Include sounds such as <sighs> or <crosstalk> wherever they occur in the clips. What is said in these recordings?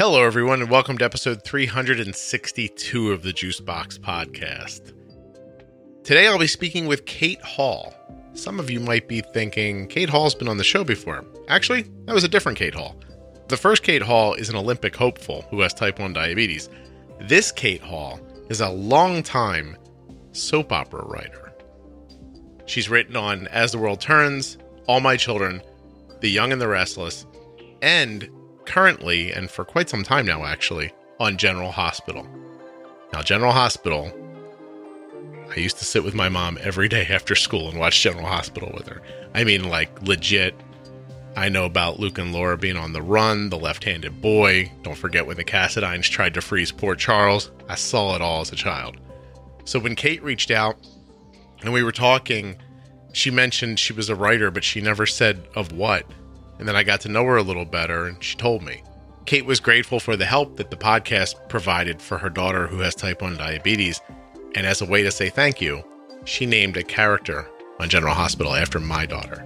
Hello, everyone, and welcome to episode 362 of the Juicebox Podcast. Today I'll be speaking with Kate Hall. Some of you might be thinking, Kate Hall's been on the show before. Actually, that was a different Kate Hall. The first Kate Hall is an Olympic hopeful who has type 1 diabetes. This Kate Hall is a long-time soap opera writer. She's written on As the World Turns, All My Children, The Young and the Restless, and currently, and for quite some time now actually, on General Hospital. Now, General Hospital, I used to sit with my mom every day after school and watch General Hospital with her. I mean, like, legit. I know about Luke and Laura being on the run, the left handed boy. Don't forget when the Cassadines tried to freeze Port Charles. I saw it all as a child. So when Kate reached out and we were talking, she mentioned she was a writer, but she never said of what. And then I got to know her a little better, and she told me. Kate was grateful for the help that the podcast provided for her daughter who has type 1 diabetes. And as a way to say thank you, she named a character on General Hospital after my daughter.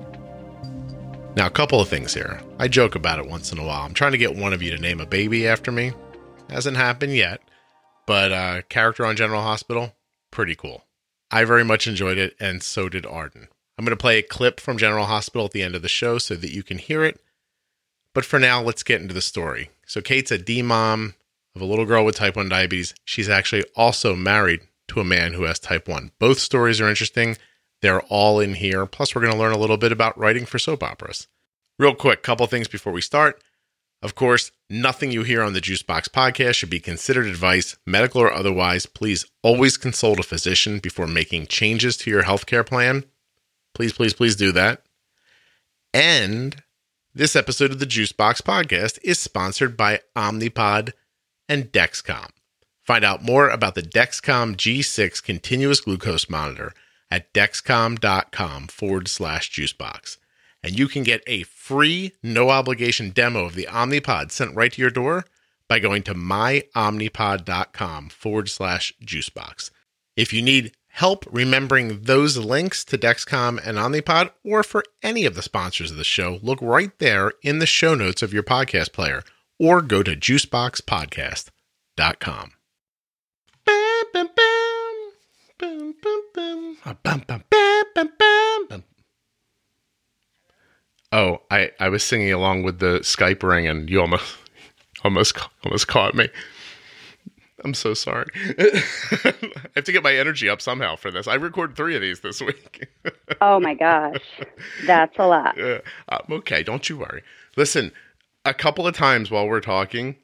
Now, a couple of things here. I joke about it once in a while. I'm trying to get one of you to name a baby after me. Hasn't happened yet, but uh, character on General Hospital, pretty cool. I very much enjoyed it, and so did Arden. I'm going to play a clip from General Hospital at the end of the show so that you can hear it. But for now, let's get into the story. So, Kate's a D mom of a little girl with type 1 diabetes. She's actually also married to a man who has type 1. Both stories are interesting. They're all in here. Plus, we're going to learn a little bit about writing for soap operas. Real quick, couple things before we start. Of course, nothing you hear on the Juicebox podcast should be considered advice, medical or otherwise. Please always consult a physician before making changes to your healthcare plan. Please, please, please do that. And this episode of the Juicebox podcast is sponsored by Omnipod and Dexcom. Find out more about the Dexcom G6 continuous glucose monitor at dexcom.com forward slash juicebox. And you can get a free, no obligation demo of the Omnipod sent right to your door by going to myomnipod.com forward slash juicebox. If you need help remembering those links to Dexcom and Omnipod, or for any of the sponsors of the show, look right there in the show notes of your podcast player, or go to juiceboxpodcast.com. Oh, I, I was singing along with the Skype ring, and you almost <laughs> almost almost caught me. I'm so sorry. <laughs> I have to get my energy up somehow for this. I record three of these this week. <laughs> oh my gosh, that's a lot. Uh, okay. Don't you worry. Listen, a couple of times while we're talking,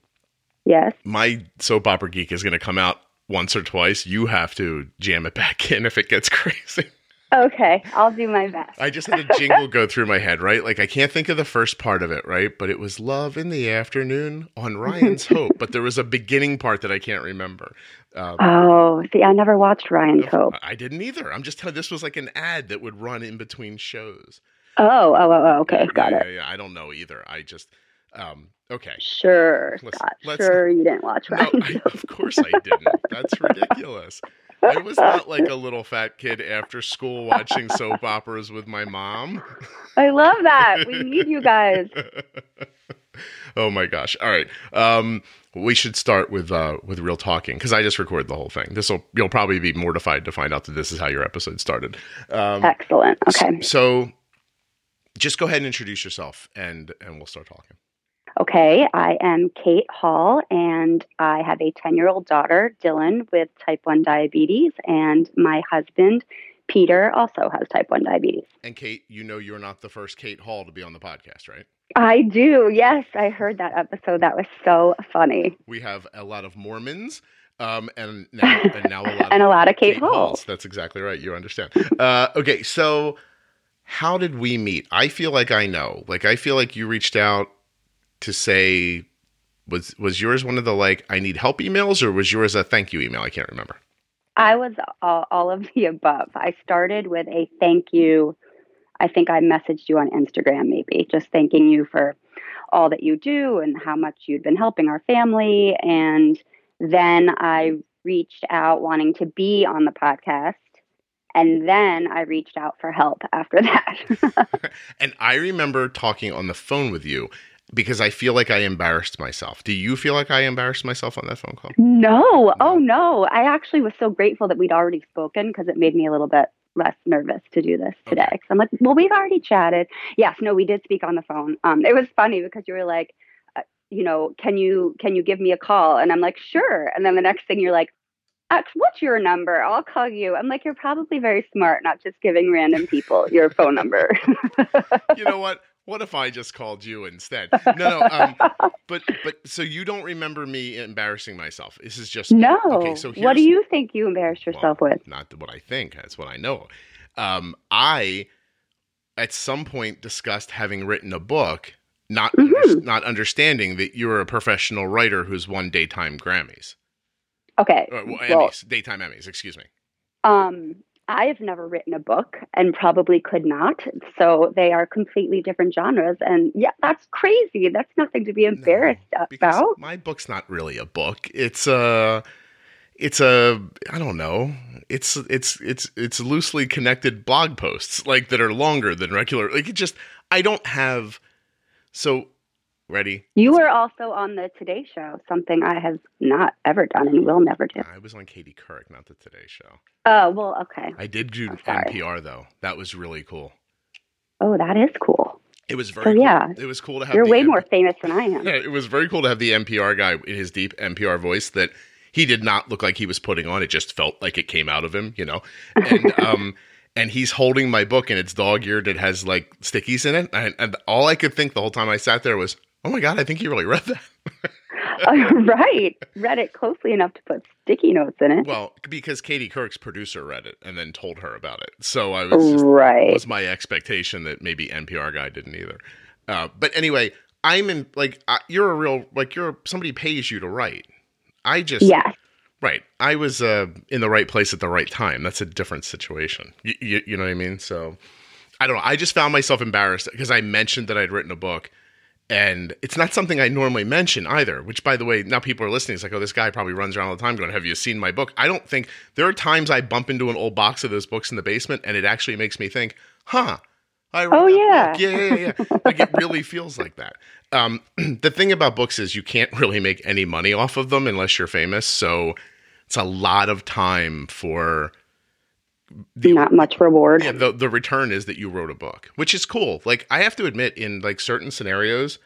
yes, my soap opera geek is going to come out once or twice. You have to jam it back <laughs> in if it gets crazy. Okay, I'll do my best. I just had a jingle go through my head, right? Like I can't think of the first part of it, right? But it was love in the afternoon on Ryan's <laughs> Hope. But there was a beginning part that I can't remember. Um, oh, see, I never watched Ryan's Hope. I didn't either. I'm just telling. This was like an ad that would run in between shows. Oh, oh, oh, oh okay, yeah, got yeah, it. Yeah, I don't know either. I just. Um, okay. Sure, let's, Scott. Sure, you didn't watch Ryan's no, I, of course I didn't. That's ridiculous. <laughs> I was not like a little fat kid after school watching soap operas with my mom. I love that. We <laughs> need you guys. oh my gosh. All right. Um, we should start with uh, with real talking because I just recorded the whole thing. This will you'll probably be mortified to find out that this is how your episode started. Um, Excellent. Okay. So, just go ahead and introduce yourself, and and we'll start talking. Okay, I am Kate Hall, and I have a 10 year old daughter, Dylan, with type 1 diabetes, and my husband, Peter, also has type 1 diabetes. And Kate, you know you're not the first Kate Hall to be on the podcast, right? I do. Yes, I heard that episode. That was so funny. We have a lot of Mormons. Um, and now, and now a lot <laughs> and of a lot of Kate, Kate Halls. Halls. That's exactly right. You understand. Uh, okay, so how did we meet? I feel like I know. Like I feel like you reached out to say was was yours one of the like I need help emails or was yours a thank you email? I can't remember. I was all, all of the above. I started with a thank you. I think I messaged you on Instagram maybe just thanking you for all that you do and how much you'd been helping our family and then I reached out wanting to be on the podcast and then I reached out for help after that. <laughs> <laughs> and I remember talking on the phone with you because I feel like I embarrassed myself. Do you feel like I embarrassed myself on that phone call? No. Oh, no. I actually was so grateful that we'd already spoken because it made me a little bit less nervous to do this today. Okay. I'm like, well, we've already chatted. Yes. No, we did speak on the phone. Um, it was funny because you were like, uh, you know, can you can you give me a call? And I'm like, sure. And then the next thing you're like, X, what's your number? I'll call you. I'm like, you're probably very smart, not just giving random people your phone number. <laughs> You know what? What if I just called you instead? No, no. Um, <laughs> but but so you don't remember me embarrassing myself. This is just no. Okay, so what do you think you embarrassed yourself with? not what I think. That's what I know. Um, I, at some point, discussed having written a book, not Mhm. under- not understanding that you're a professional writer who's won daytime Grammys, Okay. or, well, Well, Emmys, daytime Emmys. Excuse me. Um, I have never written a book and probably could not. So they are completely different genres. And yeah, that's crazy. That's nothing to be embarrassed because about. my book's not really a book. It's a, it's a, I don't know. It's it's it's it's loosely connected blog posts like that are longer than regular. Like it just, I don't have. So, ready? You were also on the Today Show, something I have not ever done and will never do. I was on Katie Couric, not the Today Show. Oh, well, okay. I did do I'm. NPR though. That was really cool. Oh, that is cool. It was very. So, cool. yeah. it was cool to have. You're the way more famous than I am. Yeah, it was very cool to have the NPR guy in his deep NPR voice that he did not look like he was putting on. It just felt like it came out of him, you know. And <laughs> um, and he's holding my book, and it's dog eared. It has like stickies in it, and, and all I could think the whole time I sat there was, "Oh my god, I think you really read that." <laughs> right. Read it closely enough to put sticky notes in it. well, because Katie Couric's producer read it and then told her about it, so I was just right. was my expectation that maybe NPR guy didn't either. Uh, but anyway, I'm in like I, you're a real like you're somebody pays you to write. I just Yes. right. I was uh, in the right place at the right time. That's a different situation. You, you, you know what I mean? So I don't know. I just found myself embarrassed because I mentioned that I'd written a book. And it's not something I normally mention either, which by the way, now people are listening. It's like, oh, this guy probably runs around all the time going, Have you seen my book? I don't think there are times I bump into an old box of those books in the basement and it actually makes me think, huh, I Oh, that yeah. book. Yeah, yeah, yeah. like it really feels like that. Um, <clears throat> the thing about books is you can't really make any money off of them unless you're famous. So it's a lot of time for the Not much reward. yeah, the the return is that you wrote a book, which is cool. Like I have to admit, in like certain scenarios,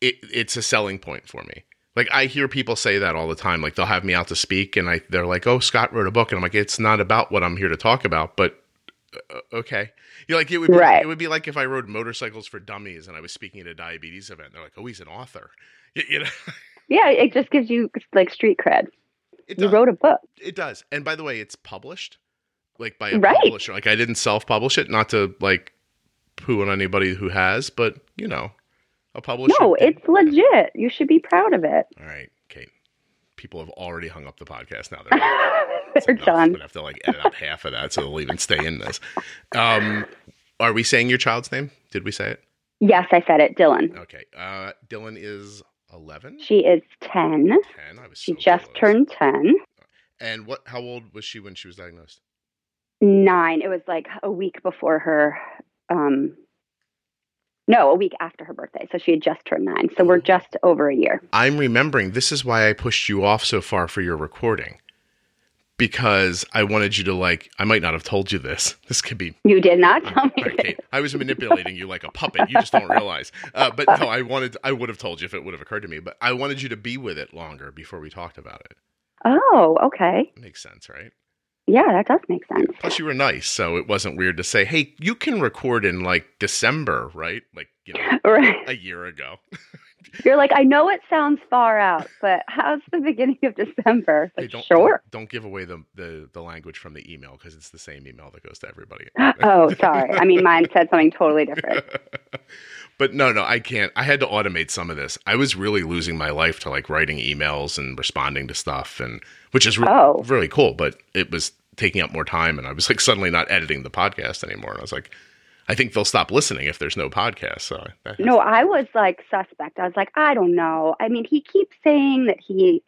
it it's a selling point for me. Like I hear people say that all the time. Like they'll have me out to speak, and I they're like, "Oh, Scott wrote a book," and I'm like, "It's not about what I'm here to talk about." But uh, okay, you know, like it would be Right. it would be like if I rode motorcycles for dummies and I was speaking at a diabetes event. They're like, "Oh, he's an author." <laughs> You, you know, Yeah, it just gives you like street cred. it You does. wrote a book. It does. And by the way, it's published like by a Right. publisher. Like I didn't self-publish it, not to like poo on anybody who has, but you know, a publisher. No, did- it's legit. You should be proud of it. all right, Kate. People have already hung up the podcast now. <laughs> They're, They're enough. I'm done. gonna have to like edit out half of that so they'll even stay in this. Um, are we saying your child's name? Did we say it? Yes, I said it, Dylan. Okay. Uh, Dylan is eleven. She is 10. Ten. I was. She so just close. turned 10. And what? How old was she when she was diagnosed? Nine. It was like a week before her, um, no, a week after her birthday. So she had just turned nine. So we're just over a year. I'm remembering this is why I pushed you off so far for your recording. Because I wanted you to like I might not have told you this. <laughs> This could be You did not tell me right. Kate. I was manipulating you like a puppet. You just don't realize. Uh, but no, I wanted I would have told you if it would have occurred to me, but I wanted you to be with it longer before we talked about it. Oh, okay. Makes sense, right? Yeah, that does make sense. Plus you were nice, so it wasn't weird to say, "Hey, you can record in like December, right?" Like, you know, <laughs> Right. a year ago. <laughs> You're like, I know it sounds far out, but how's the beginning of December? Hey, Like, don't, sure. Don't, don't give away the, the the language from the email because it's the same email that goes to everybody. <laughs> Oh, sorry. I mean, mine said something totally different. but no, no, I can't. I had to automate some of this. I was really losing my life to like writing emails and responding to stuff, and which is re- Oh. really cool. But it was taking up more time, and I was like suddenly not editing the podcast anymore. And I was like, I think they'll stop listening if there's no podcast. So has- No, I was like suspect. I was like, I don't know. I mean, he keeps saying that he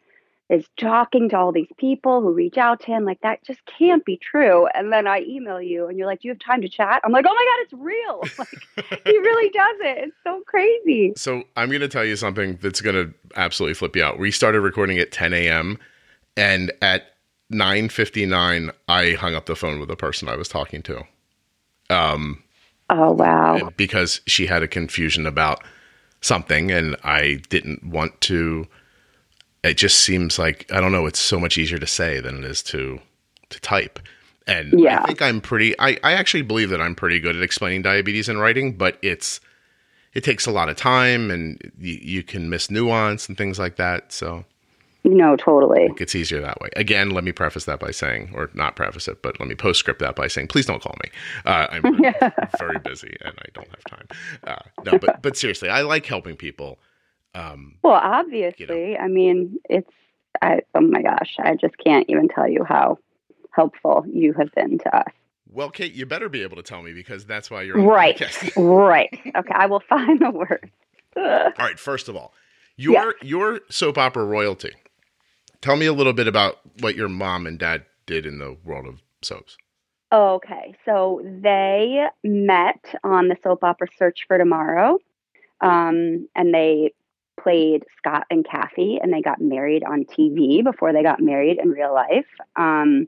is talking to all these people who reach out to him. Like that just can't be true. And then I email you and you're like, Do you have time to chat? I'm like, Oh my God, it's real. <laughs> Like he really does it. It's so crazy. So I'm going to tell you something that's going to absolutely flip you out. We started recording at 10 a.m. and at 9:59, I hung up the phone with the person I was talking to. Um, oh wow! Because she had a confusion about something, and I didn't want to. It just seems like I don't know. It's so much easier to say than it is to to type. And yeah. I think I'm pretty. I I actually believe that I'm pretty good at explaining diabetes in writing, but it's it takes a lot of time, and you, you can miss nuance and things like that. So no, totally. It's easier that way. Again, let me preface that by saying, or not preface it, but let me postscript that by saying, please don't call me. Uh, I'm <laughs> yeah. very busy and I don't have time. Uh, no, but but seriously, I like helping people. Um, well, obviously, you know. I mean, it's I. Oh my gosh, I just can't even tell you how helpful you have been to us. Well, Kate, you better be able to tell me because that's why you're right. <laughs> right. Okay, I will find the words. all right. First of all, <laughs> your yeah. your soap opera royalty Tell me a little bit about what your mom and dad did in the world of soaps. Okay, so they met on the soap opera Search for Tomorrow, um, and they played Scott and Kathy, and they got married on TV before they got married in real life. Um,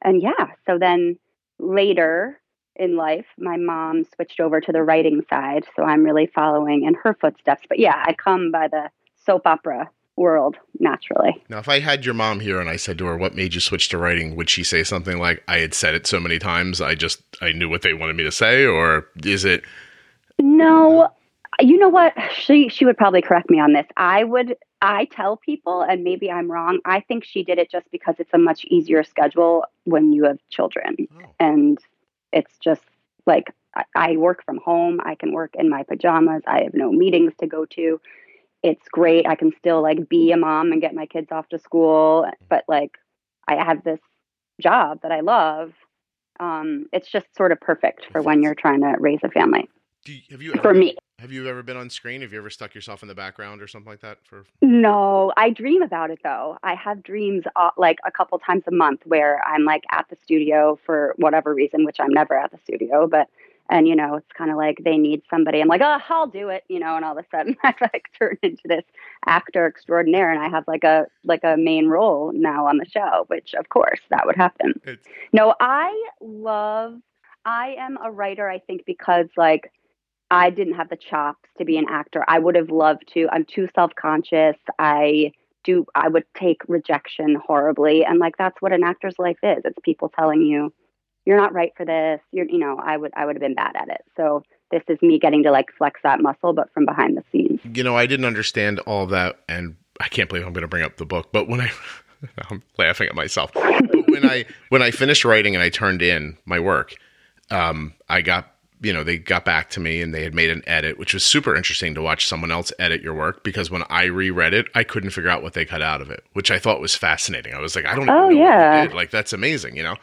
and yeah, so then later in life, my mom switched over to the writing side, so I'm really following in her footsteps. But yeah, I come by the soap opera world naturally. Now, if I had your mom here and I said to her, "What made you switch to writing?" would she say something like, "I had said it so many times, I just I knew what they wanted me to say," or is it? No, you know what? She she would probably correct me on this. I would. I tell people, and maybe I'm wrong. I think she did it just because it's a much easier schedule when you have children, oh. and it's just like I work from home. I can work in my pajamas. I have no meetings to go to it's great. I can still like be a mom and get my kids off to school, but like I have this job that I love. Um, it's just sort of perfect for when you're trying to raise a family. You, have you ever, for me? Have you ever been on screen? Have you ever stuck yourself in the background or something like that? For no, I dream about it though. I have dreams uh, like a couple times a month where I'm like at the studio for whatever reason, which I'm never at the studio, but and you know it's kind of like they need somebody. I'm like oh i'll do it you know and all of a sudden <laughs> i like turn into this actor extraordinaire and i have like a like a main role now on the show which of course that would happen. It's- no i love i am a writer i think because like i didn't have the chops to be an actor. I would have loved to. I'm too self-conscious. I do i would take rejection horribly. And like that's what an actor's life is. It's people telling you you're not right for this. You're, you know, I would, I would have been bad at it. So this is me getting to like flex that muscle, but from behind the scenes. You know, I didn't understand all that, and I can't believe I'm going to bring up the book. But when I, <laughs> I'm laughing at myself. when I when I finished writing and I turned in my work, um, I got you know they got back to me and they had made an edit, which was super interesting to watch someone else edit your work because when I reread it, I couldn't figure out what they cut out of it, which I thought was fascinating. I was like, I don't. Know. Oh yeah, like that's amazing, you know.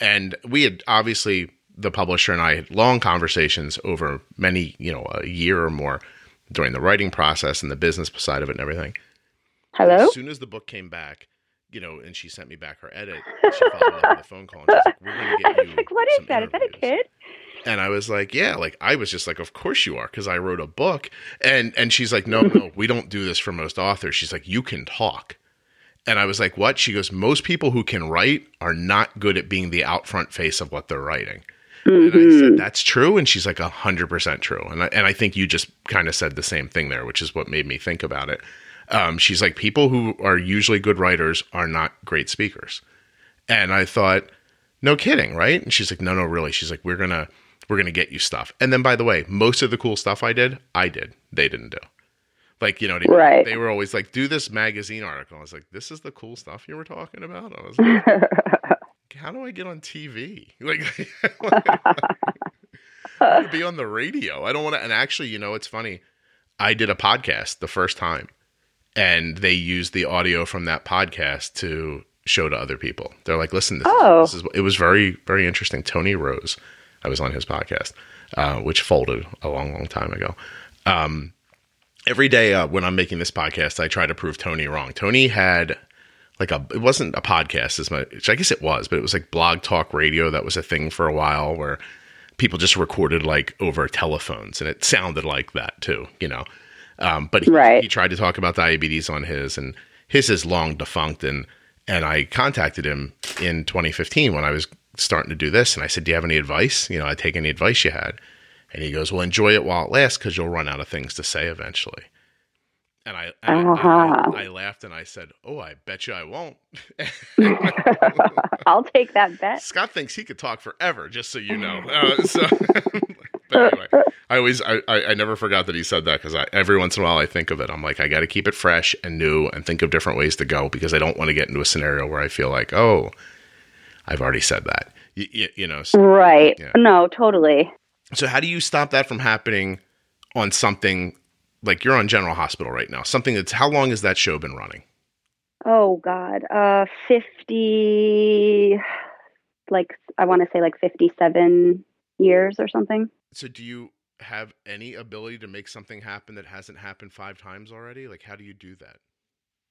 And we had obviously the publisher and I had long conversations over many, you know, a year or more during the writing process and the business side of it and everything. Hello. As soon as the book came back, you know, and she sent me back her edit, she followed up with a phone call and she's like, "We're going to get <laughs> you." like, what is that? Interviews. Is that a kid? And I was like, "Yeah." Like I was just like, "Of course you are," because I wrote a book. And and she's like, "No, <laughs> no, we don't do this for most authors." She's like, "You can talk." And I was like, what? She goes, most people who can write are not good at being the out front face of what they're writing. Mm-hmm. And I said, mm-hmm. that's true. And she's like, 100% true. And I, and I think you just kind of said the same thing there, which is what made me think about it. Um, she's like, people who are usually good writers are not great speakers. And I thought, no kidding, right? And she's like, no, no, really. She's like, we're going to, we're going to get you stuff. And then by the way, most of the cool stuff I did, I did. They didn't do. Like, you know, they, right. they were always like, do this magazine article. I was like, this is the cool stuff you were talking about? I was like, <laughs> how do I get on TV? <laughs> Like, be on the radio. I don't want to. And actually, you know, it's funny. I did a podcast the first time, and they used the audio from that podcast to show to other people. They're like, listen, this, oh. this is, it was very, very interesting. Tony Rose, I was on his podcast, uh, which folded a long, long time ago. Um, every day uh, when I'm making this podcast, I try to prove Tony wrong. Tony had like a it wasn't a podcast as much. I guess it was, but it was like blog talk radio that was a thing for a while where people just recorded like over telephones and it sounded like that too, you know. Um, but he, Right. he tried to talk about diabetes on his and his is long defunct and and I contacted him in 2015 when I was starting to do this and I said, "Do you have any advice? You know, I take any advice you had." And he goes, "Well, enjoy it while it lasts because you'll run out of things to say eventually." And I, and I- Uh-huh. I, I laughed and I said, "Oh, I bet you I won't." <laughs> I'll take that bet. Scott thinks he could talk forever, just so you know. Uh, so, <laughs> but anyway, I always, I, I, I never forgot that he said that because every once in a while I think of it. I'm like, I got to keep it fresh and new and think of different ways to go because I don't want to get into a scenario where I feel like, oh, I've already said that. You, you, you know. So, Right. Yeah. No, totally. So how do you stop that from happening on something like you're on General Hospital right now? Something that's how long has that show been running? Oh God. Uh, fifty. Like I want to say like fifty-seven years or something. So do you have any ability to make something happen that hasn't happened five times already? Like, how do you do that?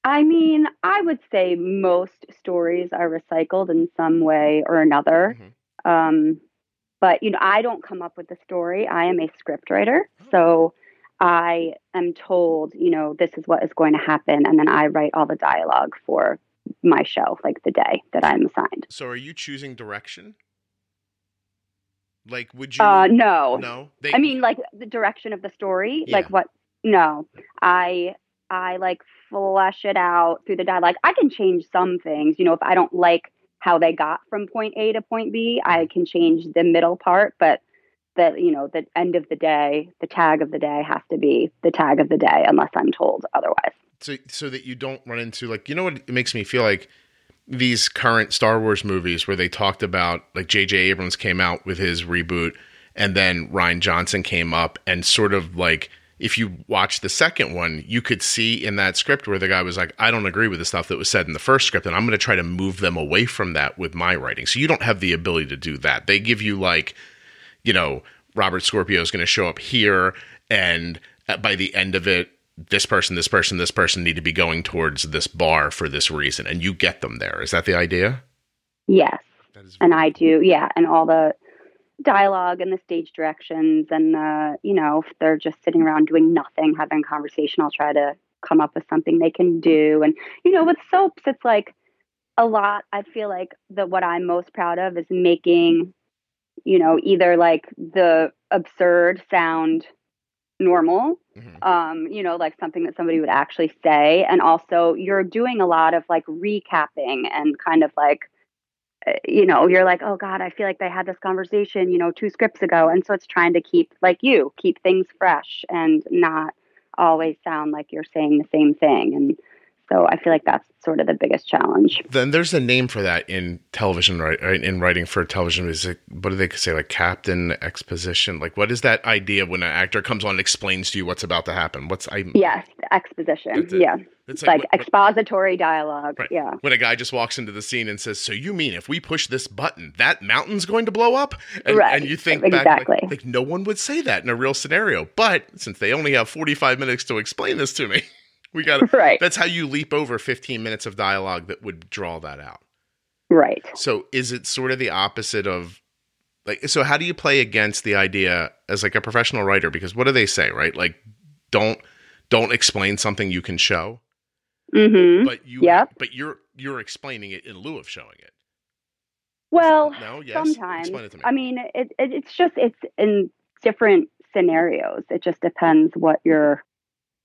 I mean, I would say most stories are recycled in some way or another. Mhm. Um, but you know, I don't come up with the story. I am a scriptwriter, so I am told, you know, this is what is going to happen, and then I write all the dialogue for my show, like the day that I'm assigned. So are you choosing direction? Like, would you? Uh, no, no. They, I mean, like the direction of the story, Yeah. like what? No, I I like flesh it out through the dialogue. I can change some things, you know, if I don't like how they got from point A to point B, I mm-hmm. can change the middle part, but the you know the end of the day, the tag of the day has to be the tag of the day, unless I'm told otherwise. so so that you don't run into like you know what it makes me feel like these current Star Wars movies where they talked about like J.J. Abrams came out with his reboot and then Rian Johnson came up and sort of like if you watch the second one, you could see in that script where the guy was like, I don't agree with the stuff that was said in the first script, and I'm going to try to move them away from that with my writing. So you don't have the ability to do that. They give you like, you know, Robert Scorpio is going to show up here, and uh, by the end of it, this person, this person, this person need to be going towards this bar for this reason, and you get them there. Is that the idea? Yes. That is and I do, yeah, and all the dialogue and the stage directions and the, you know, if they're just sitting around doing nothing, having a conversation, I'll try to come up with something they can do. And you know, with soaps, it's like a lot. I feel like that what I'm most proud of is making, you know, either like the absurd sound normal Mhm. um, you know, like something that somebody would actually say. And also, you're doing a lot of like recapping and kind of like, you know, you're like, oh God, I feel like they had this conversation, you know, two scripts ago. And so it's trying to keep, like you, keep things fresh and not always sound like you're saying the same thing. And so I feel like that's sort of the biggest challenge. Then there's a name for that in television, right? right, In writing for television, is it what do they say? Like captain exposition? Like what is that idea when an actor comes on and explains to you what's about to happen? What's I? Yes, exposition. That's it. Yeah. It's like what- expository dialogue. Right. Yeah. when a guy just walks into the scene and says, "So you mean if we push this button, that mountain's going to blow up?" And, Right. and you think back, like, like no one would say that in a real scenario. But since they only have forty-five minutes to explain this to me, <laughs> we got to. <laughs> Right. That's how you leap over fifteen minutes of dialogue that would draw that out. Right. So is it sort of the opposite of like so how do you play against the idea as like a professional writer because what do they say, right? Like don't don't explain something you can show, Mm-hmm. but you Yep. but you're you're explaining it in lieu of showing it. Well, no, yes. sometimes. It me. I mean, it, it, it's just it's in different scenarios. It just depends what you're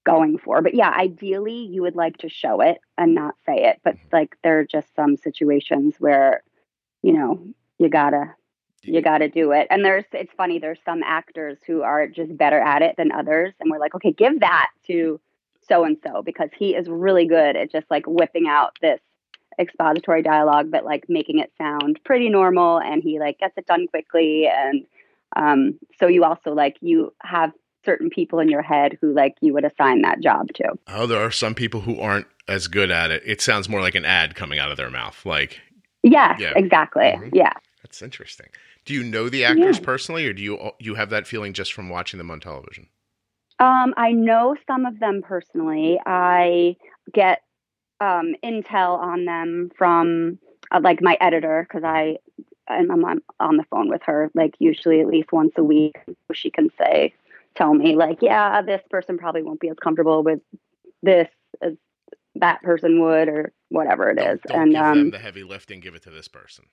going for. But yeah, ideally, you would like to show it and not say it. But Mm-hmm. like, there are just some situations where, you know, you gotta you gotta do it. And there's it's funny. There's some actors who are just better at it than others, and we're like, okay, give that to so and so because he is really good at just like whipping out this expository dialogue but like making it sound pretty normal and he like gets it done quickly and um so you also like you have certain people in your head who like you would assign that job to Oh, there are some people who aren't as good at it. It sounds more like an ad coming out of their mouth. Like yes Yeah. exactly Mhm. yeah that's interesting. Do you know the actors Yeah. personally, or do you you have that feeling just from watching them on television? um i know some of them personally i get um, intel on them from uh, like my editor because I I'm on, on the phone with her like usually at least once a week. So she can say, tell me like, yeah, this person probably won't be as comfortable with this as that person would or whatever it is. Don't and give um, them the heavy lifting. Give it to this person.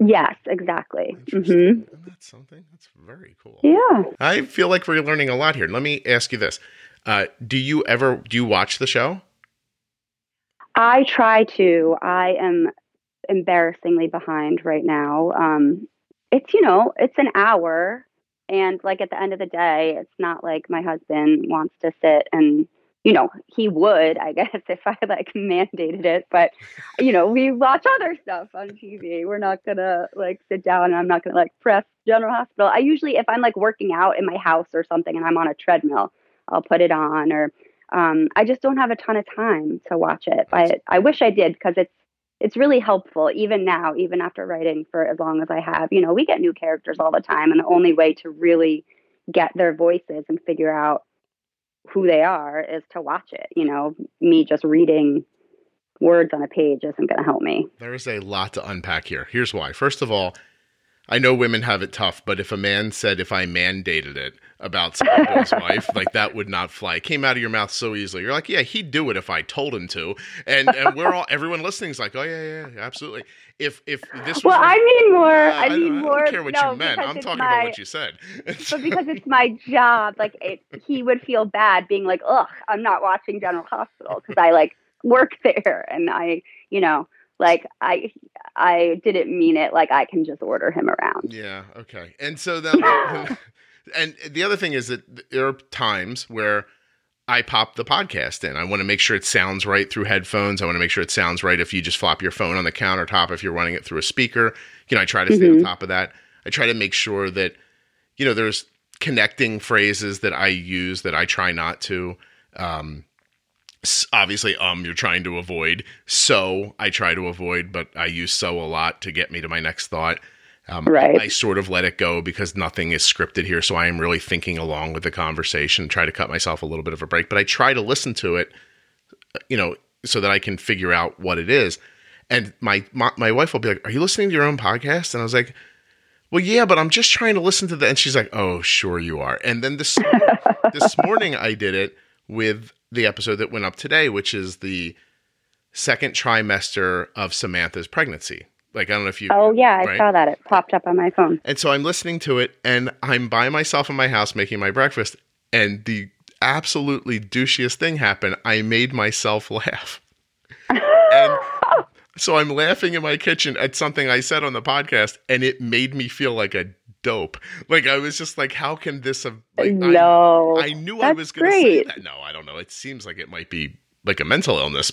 yes, exactly. Hmm And that's something. That's very cool. Yeah. I feel like we're learning a lot here. Let me ask you this: uh, Do you ever do you watch the show? I try to. I am embarrassingly behind right now. Um, it's you know, it's an hour, and like at the end of the day, it's not like my husband wants to sit and you know he would, I <laughs> guess, if I like mandated it. But you know, we watch other stuff on TV. We're not gonna like sit down and I'm not gonna like press General Hospital. I usually, if I'm like working out in my house or something and I'm on a treadmill, I'll put it on or um, I just don't have a ton of time to watch it. But I wish I did because it's it's really helpful even now, even after writing for as long as I have. You know, we get new characters all the time, and the only way to really get their voices and figure out who they are is to watch it. You know, me just reading words on a page isn't going to help me. There is a lot to unpack here. Here's why. First of all, I know women have it tough, but if a man said if I mandated it about his <laughs> wife, like that would not fly. It came out of your mouth so easily. You're like, yeah, he'd do it if I told him to. And and <laughs> we're all everyone listening is like, oh yeah, yeah, yeah, absolutely. If if this was Well, I mean more. Uh, I mean don't- more. I don't care what no, you meant. I'm talking my- about what you said. <laughs> but because it's my job, like it, he would feel bad being like, "Ugh, I'm not watching General Hospital because I like work there and I, you know, like I, I didn't mean it. Like I can just order him around. Yeah. Okay. And so then, <laughs> and the other thing is that there are times where I pop the podcast in. I want to make sure it sounds right through headphones. I want to make sure it sounds right if you just flop your phone on the countertop, if you're running it through a speaker. You know, I try to stay on Mhm. top of that. I try to make sure that, you know, there's connecting phrases that I use that I try not to. Um, obviously, um, you're trying to avoid. So I try to avoid, but I use so a lot to get me to my next thought. Um, Right. I sort of let it go because nothing is scripted here. So I am really thinking along with the conversation, try to cut myself a little bit of a break, but I try to listen to it, you know, so that I can figure out what it is. And my, my, my wife will be like, Are you listening to your own podcast? And I was like, Well, yeah, but I'm just trying to listen to that. And she's like, Oh, sure you are. And then this, this morning I did it with the episode that went up today, which is the second trimester of Samantha's pregnancy. Like, I don't know if you, Oh yeah, I Right. saw that. It popped up on my phone. and so I'm listening to it, and I'm by myself in my house making my breakfast, and the absolutely douchiest thing happened. I made myself <laughs> laugh. And <laughs> so I'm laughing in my kitchen at something I said on the podcast, and it made me feel like a dope. Like I was just like, how can this have? Like, no, I, I knew I was going to say that. No, I don't know. It seems like it might be like a mental illness.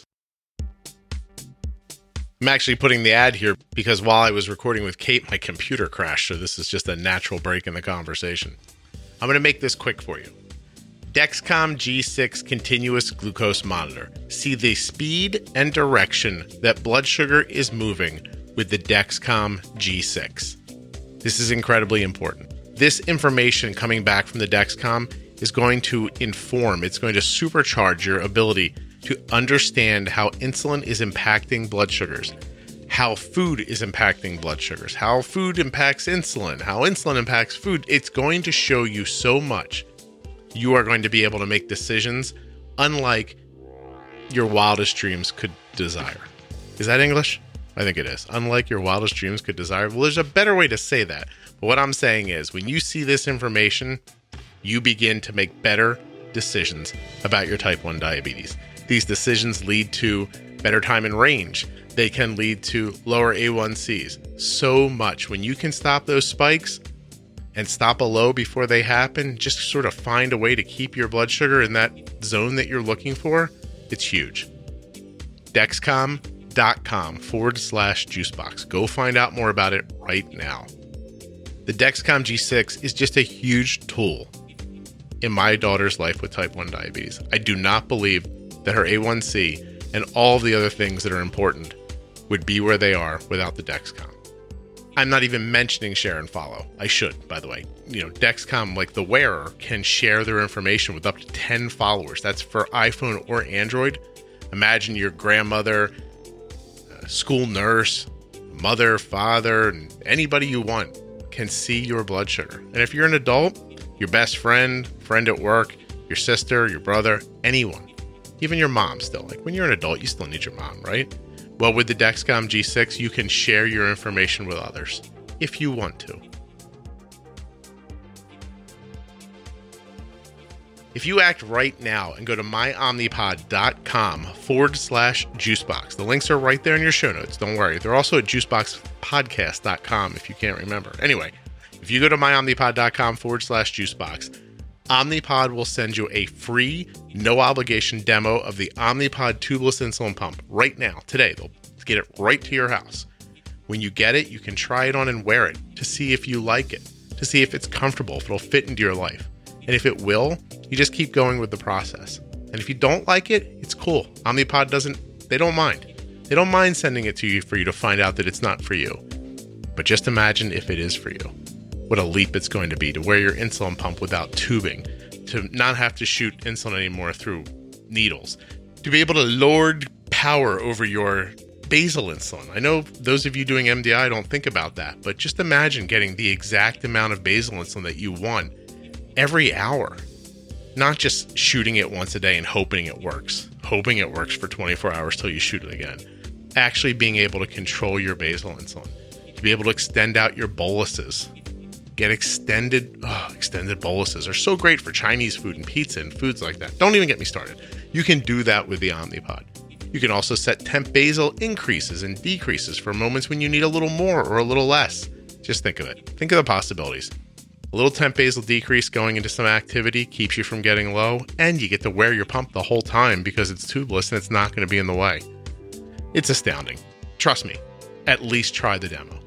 I'm actually putting the ad here because while I was recording with Kate, my computer crashed. So this is just a natural break in the conversation. I'm going to make this quick for you. Dexcom G6 continuous glucose monitor. See the speed and direction that blood sugar is moving with the Dexcom G6. This is incredibly important. This information coming back from the Dexcom is going to inform, it's going to supercharge your ability to understand how insulin is impacting blood sugars, how food is impacting blood sugars, how food impacts insulin, how insulin impacts food. It's going to show you so much. You are going to be able to make decisions unlike your wildest dreams could desire. Is that English? I think it is. Unlike your wildest dreams could desire. Well, there's a better way to say that. But what I'm saying is when you see this information, you begin to make better decisions about your type 1 diabetes. These decisions lead to better time in range. They can lead to lower A1Cs. So much. When you can stop those spikes and stop a low before they happen, just sort of find a way to keep your blood sugar in that zone that you're looking for, it's huge. Dexcom.com forward slash juicebox. Go find out more about it right now. The Dexcom G6 is just a huge tool in my daughter's life with type 1 diabetes. I do not believe that her A1C and all the other things that are important would be where they are without the Dexcom. I'm not even mentioning share and follow. I should, by the way. You know, Dexcom, like the wearer, can share their information with up to 10 followers. That's for iPhone or Android. Imagine your grandmother, school nurse, mother, father, and anybody you want can see your blood sugar. And if you're an adult, your best friend, friend at work, your sister, your brother, anyone, even your mom still. Like when you're an adult, you still need your mom, right? Well, with the Dexcom G6, you can share your information with others if you want to. If you act right now and go to myomnipod.com forward slash juicebox, the links are right there in your show notes. Don't worry. They're also at juiceboxpodcast.com if you can't remember. Anyway, if you go to myomnipod.com forward slash juicebox, Omnipod will send you a free, no obligation demo of the Omnipod tubeless insulin pump right now, today. They'll get it right to your house. When you get it, you can try it on and wear it to see if you like it, to see if it's comfortable, if it'll fit into your life. And if it will, you just keep going with the process. And if you don't like it, it's cool. Omnipod doesn't, they don't mind. They don't mind sending it to you for you to find out that it's not for you. But just imagine if it is for you. What a leap it's going to be to wear your insulin pump without tubing, to not have to shoot insulin anymore through needles, to be able to lord power over your basal insulin. I know those of you doing MDI don't think about that, but just imagine getting the exact amount of basal insulin that you want every hour not just shooting it once a day and hoping it works, hoping it works for 24 hours till you shoot it again. Actually being able to control your basal insulin, to be able to extend out your boluses, get extended oh, extended boluses are so great for Chinese food and pizza and foods like that. Don't even get me started. You can do that with the Omnipod. You can also set temp basal increases and decreases for moments when you need a little more or a little less. Just think of it. Think of the possibilities. Little temp basal decrease going into some activity keeps you from getting low, and you get to wear your pump the whole time because it's tubeless and it's not going to be in the way. It's astounding. Trust me, at least try the demo.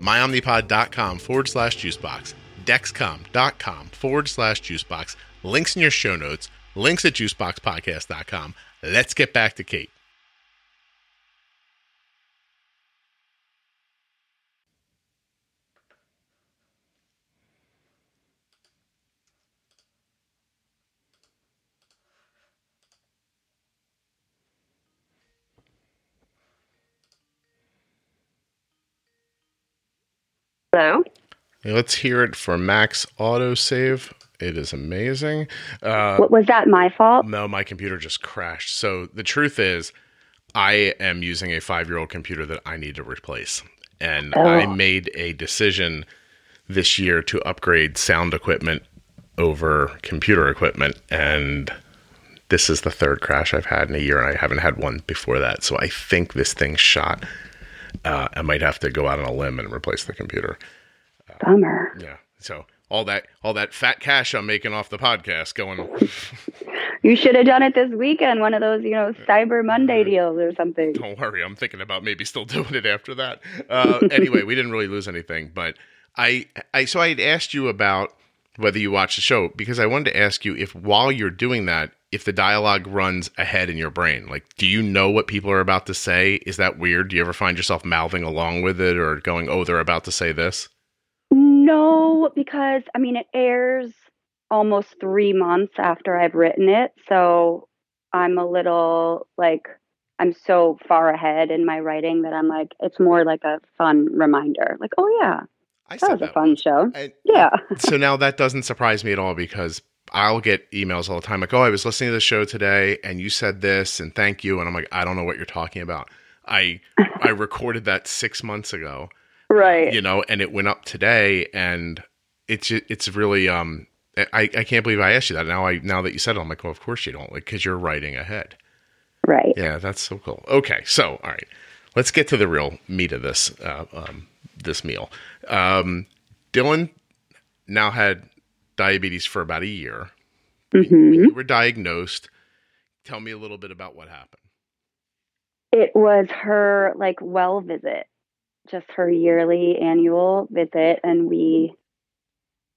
MyOmnipod.com forward slash juicebox, Dexcom.com forward slash juicebox, links in your show notes, links at juiceboxpodcast.com. Let's get back to Kate. Hello. Let's hear it for Max Autosave. It is amazing. Uh, what was that? My fault? No, my computer just crashed. So the truth is, I am using a five-year-old computer that I need to replace, and oh. I made a decision this year to upgrade sound equipment over computer equipment, and this is the third crash I've had in a year, and I haven't had one before that. So I think this thing shot uh, I might have to go out on a limb and replace the computer. Uh, Bummer. Yeah. So all that all that fat cash I'm making off the podcast going. <laughs> you should have done it this weekend, one of those you know Cyber Monday deals or something. Don't worry, I'm thinking about maybe still <laughs> doing it after that. Uh, <laughs> anyway, we didn't really lose anything, but I I so I had asked you about whether you watch the show because I wanted to ask you if while you're doing that, if the dialogue runs ahead in your brain. Like, do you know what people are about to say? Is that weird? Do you ever find yourself mouthing along with it or going, oh, they're about to say this? No, because I mean, it airs almost three months after I've written it. So I'm a little like, I'm so far ahead in my writing that I'm like, it's more like a fun reminder. Like, oh, yeah, I that was that a fun show. I, yeah. <laughs> so now that doesn't surprise me at all because I'll get emails all the time like, "Oh, I was listening to the show today, and you said this, and thank you." And I'm like, "I don't know what you're talking about. I I <laughs> recorded that six months ago, right? You know, and it went up today, and it's it's really um, I I can't believe I asked you that. Now I now that you said it, I'm like, well, of course you don't, like, because you're writing ahead, right? Yeah, that's so cool. Okay, so all right, let's get to the real meat of this uh, um, this meal. Um, Dylan now had diabetes for about a year. Mm-hmm. When you were diagnosed, tell me a little bit about what happened. It was her like well visit, just her yearly annual visit, and we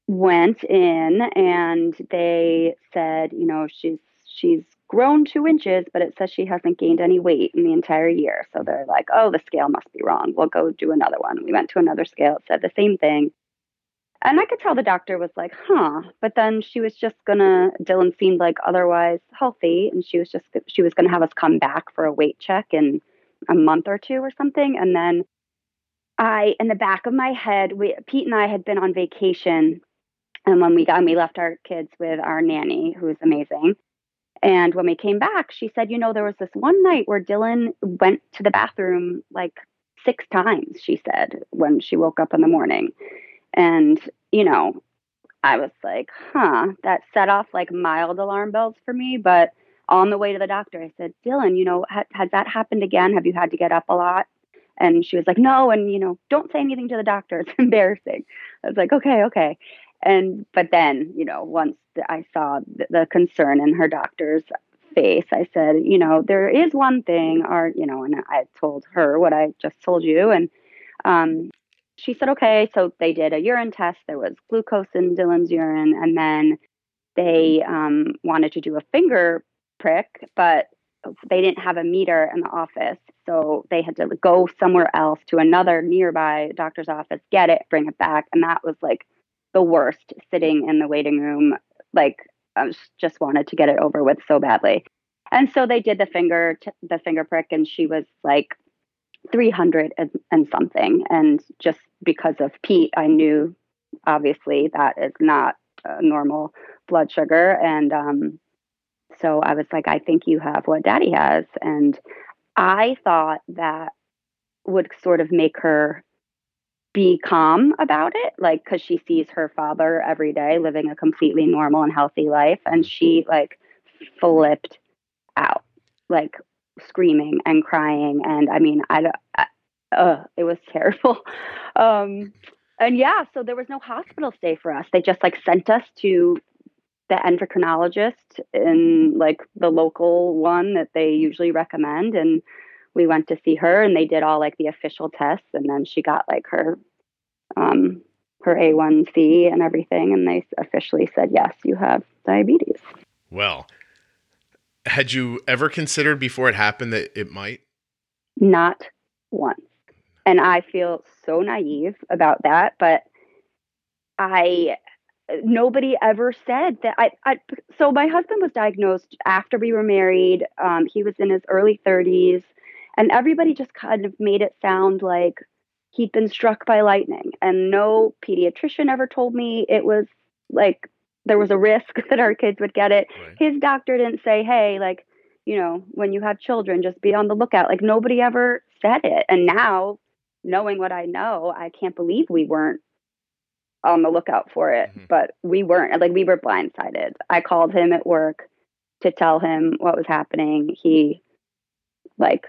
went in and they said, you know, she's she's grown two inches, but it says she hasn't gained any weight in the entire year. So they're like, oh, the scale must be wrong. We'll go do another one. We went to another scale. It said the same thing. And I could tell the doctor was like, huh. But then she was just gonna, Dylan seemed like otherwise healthy. And she was just, she was gonna have us come back for a weight check in a month or two or something. And then I, in the back of my head, we, Pete and I had been on vacation. And when we got, we left our kids with our nanny, who was amazing. And when we came back, she said, you know, there was this one night where Dylan went to the bathroom like six times, she said, when she woke up in the morning. And, you know, I was like, huh, that set off like mild alarm bells for me. But on the way to the doctor, I said, Dylan, you know, ha- has that happened again? Have you had to get up a lot? And she was like, no. And, you know, don't say anything to the doctor. <laughs> It's embarrassing. I was like, okay, okay. And, but then, you know, once I saw the, the concern in her doctor's face, I said, you know, there is one thing, or, you know, and I told her what I just told you. And, um, she said, okay. So they did a urine test. There was glucose in Dylan's urine. And then they um, wanted to do a finger prick, but they didn't have a meter in the office. So they had to go somewhere else to another nearby doctor's office, get it, bring it back. And that was like the worst sitting in the waiting room. Like, I just wanted to get it over with so badly. And so they did the finger, t- the finger prick, and she was like 300 and, and something. And just because of Pete, I knew obviously that is not a normal blood sugar. And um, so I was like, I think you have what daddy has. And I thought that would sort of make her be calm about it, like, because she sees her father every day living a completely normal and healthy life. And she, like, flipped out, like, screaming and crying. And I mean, I, I uh, it was terrible. <laughs> Um, and yeah, so there was no hospital stay for us. They just like sent us to the endocrinologist in like the local one that they usually recommend. And we went to see her and they did all like the official tests. And then she got like her, um, her A1C and everything. And they officially said, yes, you have diabetes. Well, had you ever considered before it happened that it might? Not once. And I feel so naive about that, but I nobody ever said that I, I so my husband was diagnosed after we were married. Um, he was in his early 30s and everybody just kind of made it sound like he'd been struck by lightning and no pediatrician ever told me it was like there was a risk <laughs> that our kids would get it. Right. His doctor didn't say, "Hey, like, you know, when you have children, just be on the lookout." Like nobody ever said it. And now, knowing what I know, I can't believe we weren't on the lookout for it. Mm-hmm. But we weren't. Like we were blindsided. I called him at work to tell him what was happening. He like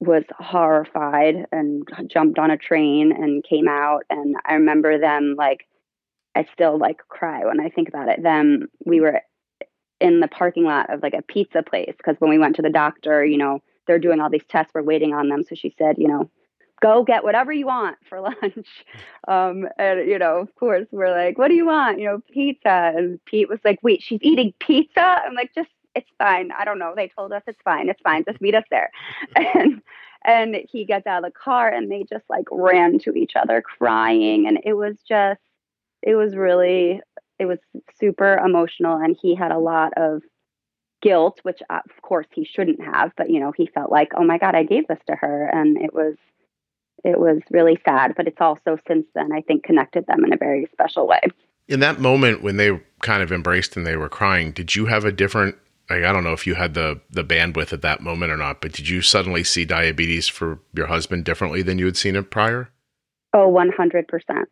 was horrified and jumped on a train and came out and I remember them like I still like cry when I think about it. Then we were in the parking lot of like a pizza place because when we went to the doctor, you know, they're doing all these tests, we're waiting on them. So she said, you know, go get whatever you want for <laughs> lunch. Um, and you know, of course, we're like, what do you want? You know, pizza. And Pete was like, wait, she's eating pizza. I'm like, just it's fine. I don't know. They told us it's fine. It's fine. Just meet us there. <laughs> And and he gets out of the car and they just like ran to each other crying. And it was just it was really it was super emotional and he had a lot of guilt which uh, of course he shouldn't have but you know he felt like oh my god i gave this to her and it was it was really sad but it's also since then i think connected them in a very special way. In that moment when they kind of embraced and they were crying did you have a different like, i don't know if you had the the bandwidth at that moment or not but did you suddenly see diabetes for your husband differently than you had seen it prior? Oh 100%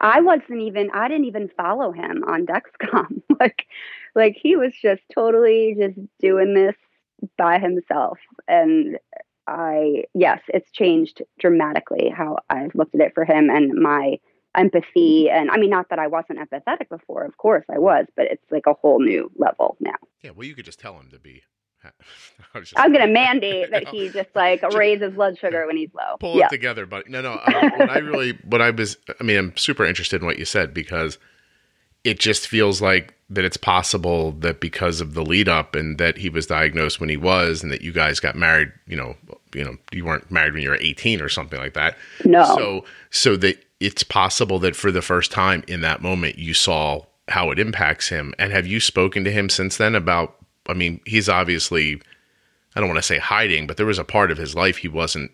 I wasn't even I didn't even follow him on Dexcom. <laughs> like like he was just totally just doing this by himself. And I yes, it's changed dramatically how I've looked at it for him and my empathy and I mean not that I wasn't empathetic before, of course I was, but it's like a whole new level now. Yeah, well you could just tell him to be <laughs> I'm going to mandate that <laughs> he just like raises blood sugar when he's low. Pull yeah. it together, but no, no. <laughs> Um, what I really, what I was, I mean, I'm super interested in what you said because it just feels like that it's possible that because of the lead up and that he was diagnosed when he was, and that you guys got married, you know, you know, you weren't married when you were 18 or something like that. No. So, so that it's possible that for the first time in that moment you saw how it impacts him. And have you spoken to him since then about? I mean, he's obviously I don't want to say hiding, but there was a part of his life he wasn't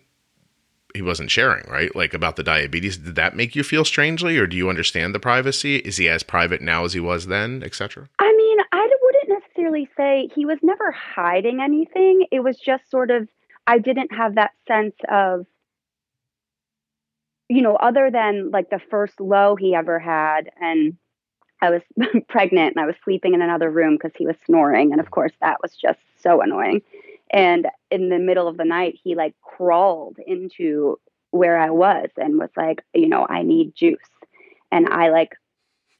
he wasn't sharing, right? Like about the diabetes. Did that make you feel strangely, or do you understand the privacy? Is he as private now as he was then, etc.? I mean, I wouldn't necessarily say he was never hiding anything. It was just sort of I didn't have that sense of you know, other than like the first low he ever had and I was <laughs> pregnant and I was sleeping in another room because he was snoring. And of course, that was just so annoying. And in the middle of the night, he like crawled into where I was and was like, you know, I need juice. And I like,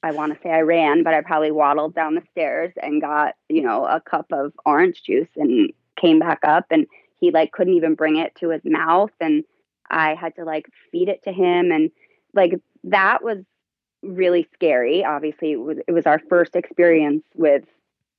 I want to say I ran, but I probably waddled down the stairs and got, you know, a cup of orange juice and came back up. And he like couldn't even bring it to his mouth. And I had to like feed it to him. And like that was really scary. Obviously, it was, it was our first experience with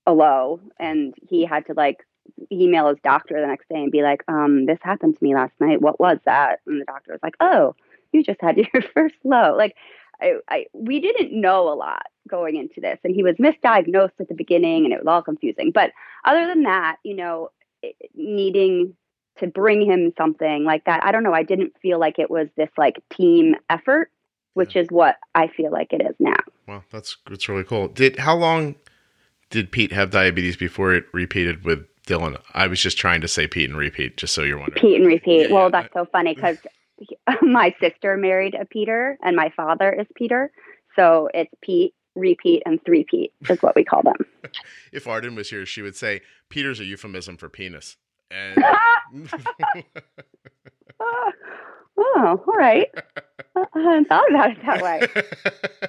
a low, and he had to like email his doctor the next day and be like, um, this happened to me last night. What was that? And the doctor was like, oh, you just had <laughs> your first low. Like, I, I, we didn't know a lot going into this, and he was misdiagnosed at the beginning, and it was all confusing. But other than that, you know, needing to bring him something like that, I don't know. I didn't feel like it was this like team effort, which yeah. is what I feel like it is now. Well, that's that's really cool. Did how long did Pete have diabetes before it repeated with Dylan, I was just trying to say Pete and repeat, just so you're wondering. Pete and repeat. Yeah, well, that's so funny <laughs> because <laughs> my sister married a Peter and my father is Peter. So it's Pete, repeat, and three Pete is what we call them. <laughs> if Arden was here, she would say Peter's a euphemism for penis. And... oh, all right. <laughs> I hadn't thought about it that way. <laughs>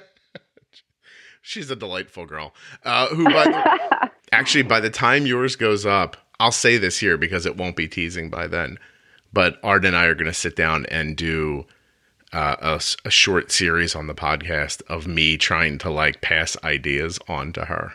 She's a delightful girl. Uh, who, by the, <laughs> actually, by the time yours goes up, I'll say this here because it won't be teasing by then. But Art and I are going to sit down and do uh, a, a, short series on the podcast of me trying to like pass ideas on to her.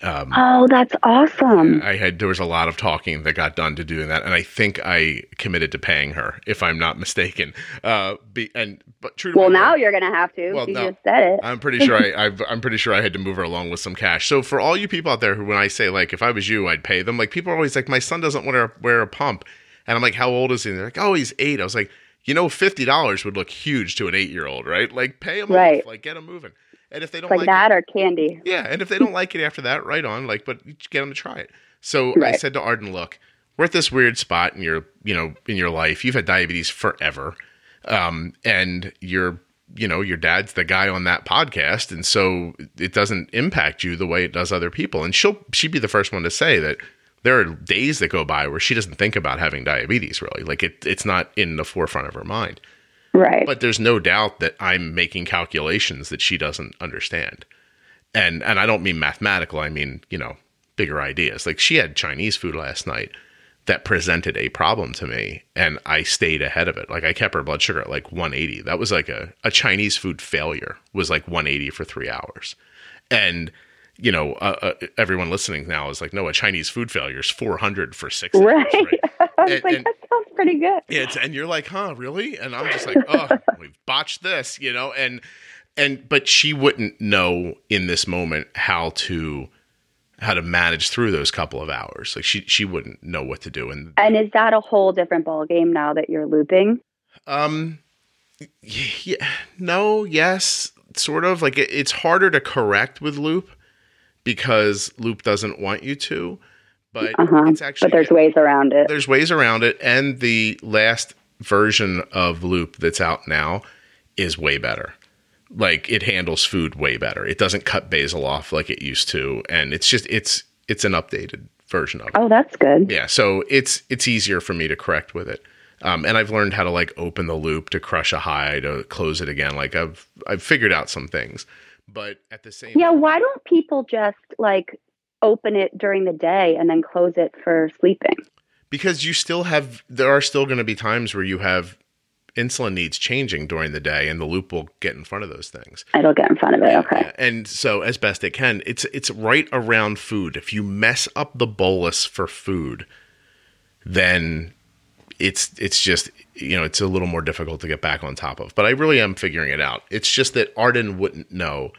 Um, oh, that's awesome! I had there was a lot of talking that got done to doing that, and I think I committed to paying her, if I'm not mistaken. Uh, be, and but true. well, now you're gonna have to. Well, you no, just said it. I'm pretty sure I, I've, I'm pretty sure I had to move her along with some cash. So for all you people out there who, when I say like, if I was you, I'd pay them. Like people are always like, my son doesn't want to wear a pump, and I'm like, how old is he? And they're like, oh, he's eight. I was like, you know, fifty dollars would look huge to an eight year old, right? Like pay him right. off, like get him moving. And if they don't like, like that it, or candy. Yeah, and if they don't like it after that, right on. Like, but get them to try it. So right. I said to Arden, look, we're at this weird spot in your, you know, in your life. You've had diabetes forever, um, and you're, you know, your dad's the guy on that podcast, and so it doesn't impact you the way it does other people. And she'll she'd be the first one to say that there are days that go by where she doesn't think about having diabetes really like it, it's not in the forefront of her mind Right. But there's no doubt that I'm making calculations that she doesn't understand. And and I don't mean mathematical, I mean, you know, bigger ideas. Like she had Chinese food last night that presented a problem to me and I stayed ahead of it. Like I kept her blood sugar at like 180. That was like a, a Chinese food failure was like 180 for 3 hours. And you know, uh, uh, everyone listening now is like, no, a Chinese food failure is 400 for six. Right. Hours, right? <laughs> and, like, and, that sounds pretty good. It's, and you're like, huh, really? And I'm just like, oh, <laughs> we've botched this, you know? And, and, but she wouldn't know in this moment how to, how to manage through those couple of hours. Like she, she wouldn't know what to do. And, and is that a whole different ball game now that you're looping? Um, yeah, no, yes, sort of like it, it's harder to correct with loop because Loop doesn't want you to. But uh-huh. it's actually but there's ways around it. There's ways around it, and the last version of Loop that's out now is way better. Like it handles food way better. It doesn't cut basal off like it used to, and it's just it's it's an updated version of it. Oh, that's good. Yeah, so it's it's easier for me to correct with it. Um, and I've learned how to like open the loop to crush a high to close it again. Like I've I've figured out some things but at the same yeah why don't people just like open it during the day and then close it for sleeping? Because you still have there are still going to be times where you have insulin needs changing during the day and the loop will get in front of those things. It'll get in front of it okay. and so as best it can it's it's right around food. If you mess up the bolus for food then it's it's just you know it's a little more difficult to get back on top of. But I really am figuring it out. It's just that Arden wouldn't know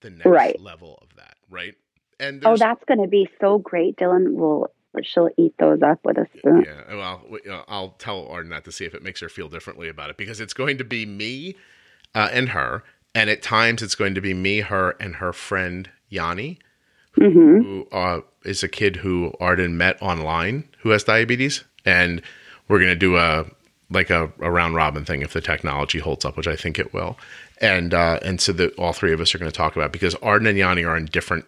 the next Right. level of that, right? And Oh, that's going to be so great. Dylan will, she'll eat those up with a spoon. Yeah, well, I'll tell Arden that to see if it makes her feel differently about it because it's going to be me uh, and her, and at times it's going to be me, her, and her friend Yanni, hmm who uh, is a kid who Arden met online who has diabetes, and we're going to do a like a, a round robin thing if the technology holds up, which I think it will, and uh, and so that all three of us are going to talk about because Arden and Yanni are in different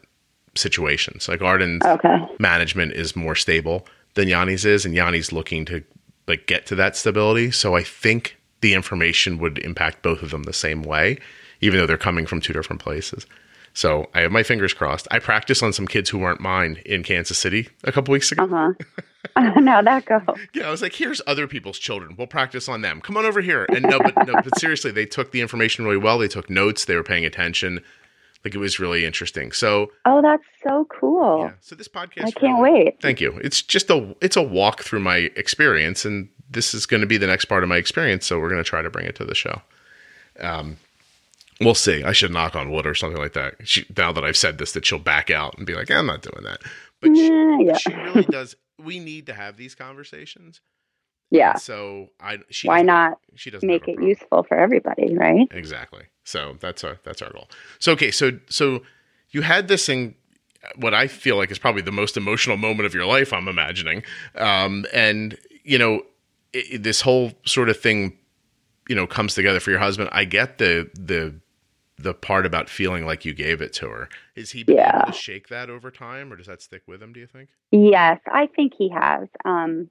situations. Like Arden's Okay. management is more stable than Yanni's is, and Yanni's looking to like get to that stability. So I think the information would impact both of them the same way, even though they're coming from two different places. So I have my fingers crossed. I practiced on some kids who weren't mine in Kansas City a couple weeks ago. <laughs> <laughs> Uh huh. How'd that go? Yeah, I was like, "Here's other people's children. We'll practice on them. Come on over here." And no, but no, but seriously, they took the information really well. They took notes. They were paying attention. Like it was really interesting. So Oh, that's so cool. yeah, so this podcast. I can't really- wait. Thank you. It's just a it's a walk through my experience, and this is going to be the next part of my experience. So we're going to try to bring it to the show. Um, we'll see. I should knock on wood or something like that. She, now that I've said this, that she'll back out and be like, "I'm not doing that." But she, Yeah, she really does. We need to have these conversations. Yeah. So I she Why doesn't- She doesn't make it useful for everybody, right? Exactly. So that's our that's our goal. So okay, so so you had this thing what I feel like is probably the most emotional moment of your life, I'm imagining. Um and you know, i i- this whole sort of thing you know comes together for your husband. I get the the the part about feeling like you gave it to her. Is he been Yeah. able to shake that over time or does that stick with him, do you think? Yes, I think he has. Um,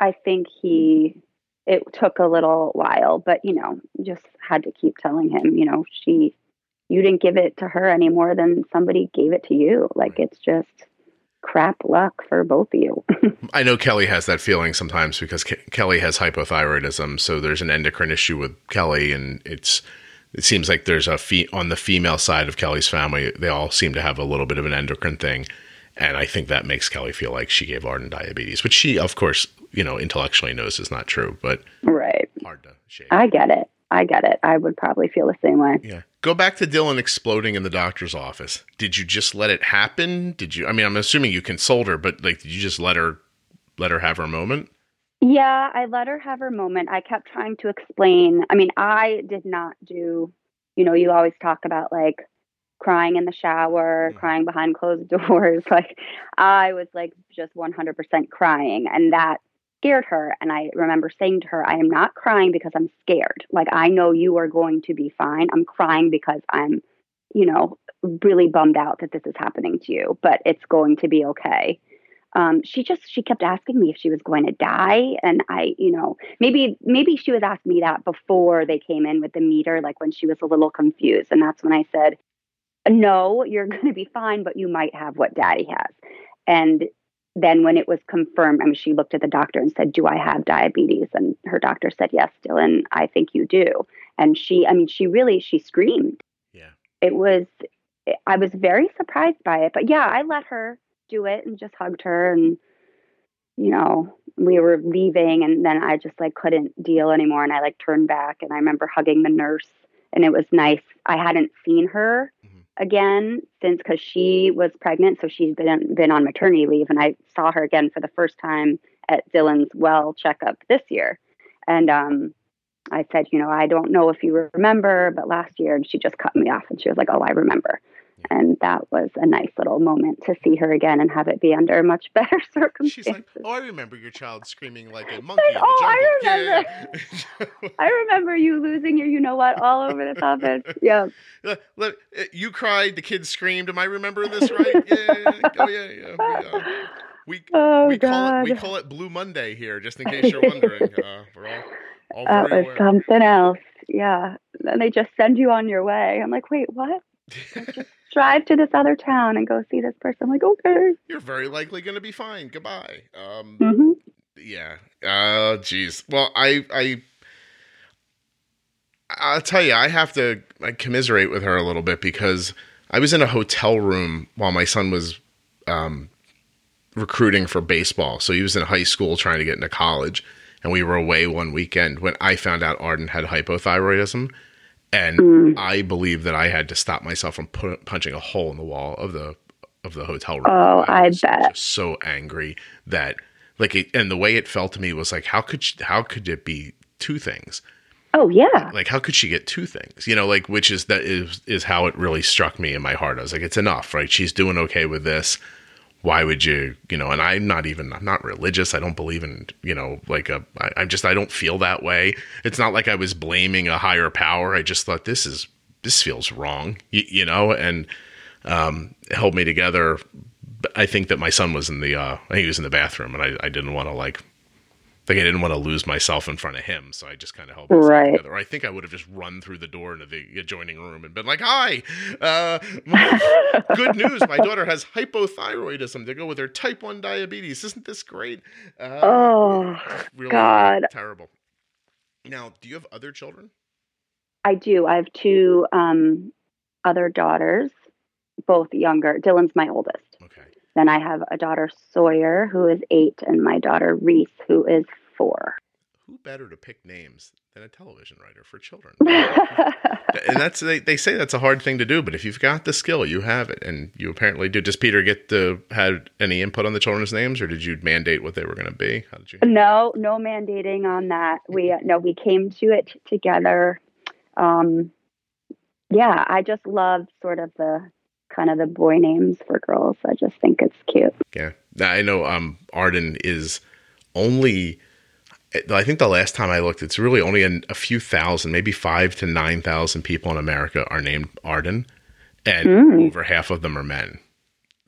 I think he. It took a little while, but you know, just had to keep telling him. You know, she, you didn't give it to her any more than somebody gave it to you. Like it's just crap luck for both of you. <laughs> I know Kelly has that feeling sometimes because Ke- Kelly has hypothyroidism, so there's an endocrine issue with Kelly, and it's it seems like there's a fe- on the female side of Kelly's family, they all seem to have a little bit of an endocrine thing, and I think that makes Kelly feel like she gave Arden diabetes, which she, of course, you know, intellectually knows is not true, but right. hard to shake. I get it. I get it. I would probably feel the same way. yeah. Go back to Dylan exploding in the doctor's office. Did you just let it happen? Did you? I mean, I'm assuming you consoled her, but like, did you just let her let her have her moment? Yeah, I let her have her moment. I kept trying to explain. I mean, I did not do, you know, you always talk about like crying in the shower, Mhm. crying behind closed <laughs> doors. Like, I was like just 100% crying, and that scared her. And I remember saying to her, I am not crying because I'm scared. Like, I know you are going to be fine. I'm crying because I'm, you know, really bummed out that this is happening to you, but it's going to be okay um, she just she kept asking me if she was going to die and i you know maybe maybe she was asking me that before they came in with the meter like when she was a little confused and that's when i said no you're <laughs> going to be fine but you might have what daddy has. And then when it was confirmed i mean she looked at the doctor and said do i have diabetes? And her doctor said yes dylan i think you do. And she i mean she really she screamed. Yeah. it was i was very surprised by it but yeah i let her it and just hugged her and you know we were leaving and then i just like couldn't deal anymore and i like turned back and i remember hugging the nurse and it was nice. I hadn't seen her Mhm. again since because she was pregnant so she's been been on maternity leave and i saw her again for the first time at dylan's well checkup this year. And um i said you know i don't know if you remember but last year and she just cut me off and she was like oh i remember and that was a nice little moment to see her again and have it be under much <laughs> better She's circumstances. like, "Oh, I remember your child screaming like a <laughs> monkey the "Oh, I jungle." Yeah, yeah. <laughs> I remember you losing your you know what all over the office. Yeah. Uh, you cried. The kids screamed. Am I remembering this right? Yeah. Oh yeah, yeah. We, uh, we, Oh we call it we call it Blue Monday here, just in case you're wondering. Uh, we're all all that was aware. something else. Yeah. Then they just send you on your way. I'm like, wait, what? Drive to this other town and go see this person. I'm like, okay. you're very likely going to be fine. Goodbye. Um, hmm yeah. Uh, jeez. Well, I I I'll tell you, I have to like, commiserate with her a little bit because I was in a hotel room while my son was um, recruiting for baseball. So he was in high school trying to get into college. And we were away one weekend when I found out Arden had hypothyroidism. And Mm. I believe that I had to stop myself from pu- punching a hole in the wall of the of the hotel room. Oh, I was bet. so angry that like it, and the way it felt to me was like how could she, how could it be two things? Oh yeah. like how could she get two things you know like which is that is is how it really struck me in my heart i was like it's enough right she's doing okay with this why would you you know and i'm not even i'm not religious. I don't believe in you know like a I, i'm just i don't feel that way. It's not like i was blaming a higher power. I just thought this is this feels wrong you, you know and um held me together. I think that my son was in the uh he was in the bathroom and i, I didn't want to like like I didn't want to lose myself in front of him, so I just kind of held myself Right. together. Or I think I would have just run through the door into the adjoining room and been like, "Hi, uh, <laughs> good news! My daughter has hypothyroidism to go with her type one diabetes. Isn't this great?" Uh, Oh, really God. terrible. Now, do you have other children? I do. I have two um, other daughters, both younger. Dylan's my oldest. Then I have a daughter, Sawyer, who is eight, and my daughter, Reese, who is four. who better to pick names than a television writer for children? <laughs> and that's they, they say that's a hard thing to do, but if you've got the skill, you have it, and you apparently do. Does Peter get to had any input on the children's names, or did you mandate what they were going to be? How did you? no, no mandating on that. We uh, no, we came to it together. Um, yeah, I just love sort of the kind of the boy names for girls. I just think it's cute. Yeah, I know. Um, Arden is only. I think the last time I looked, it's really only a, a few thousand, maybe five to nine thousand people in America are named Arden, and Mm. over half of them are men.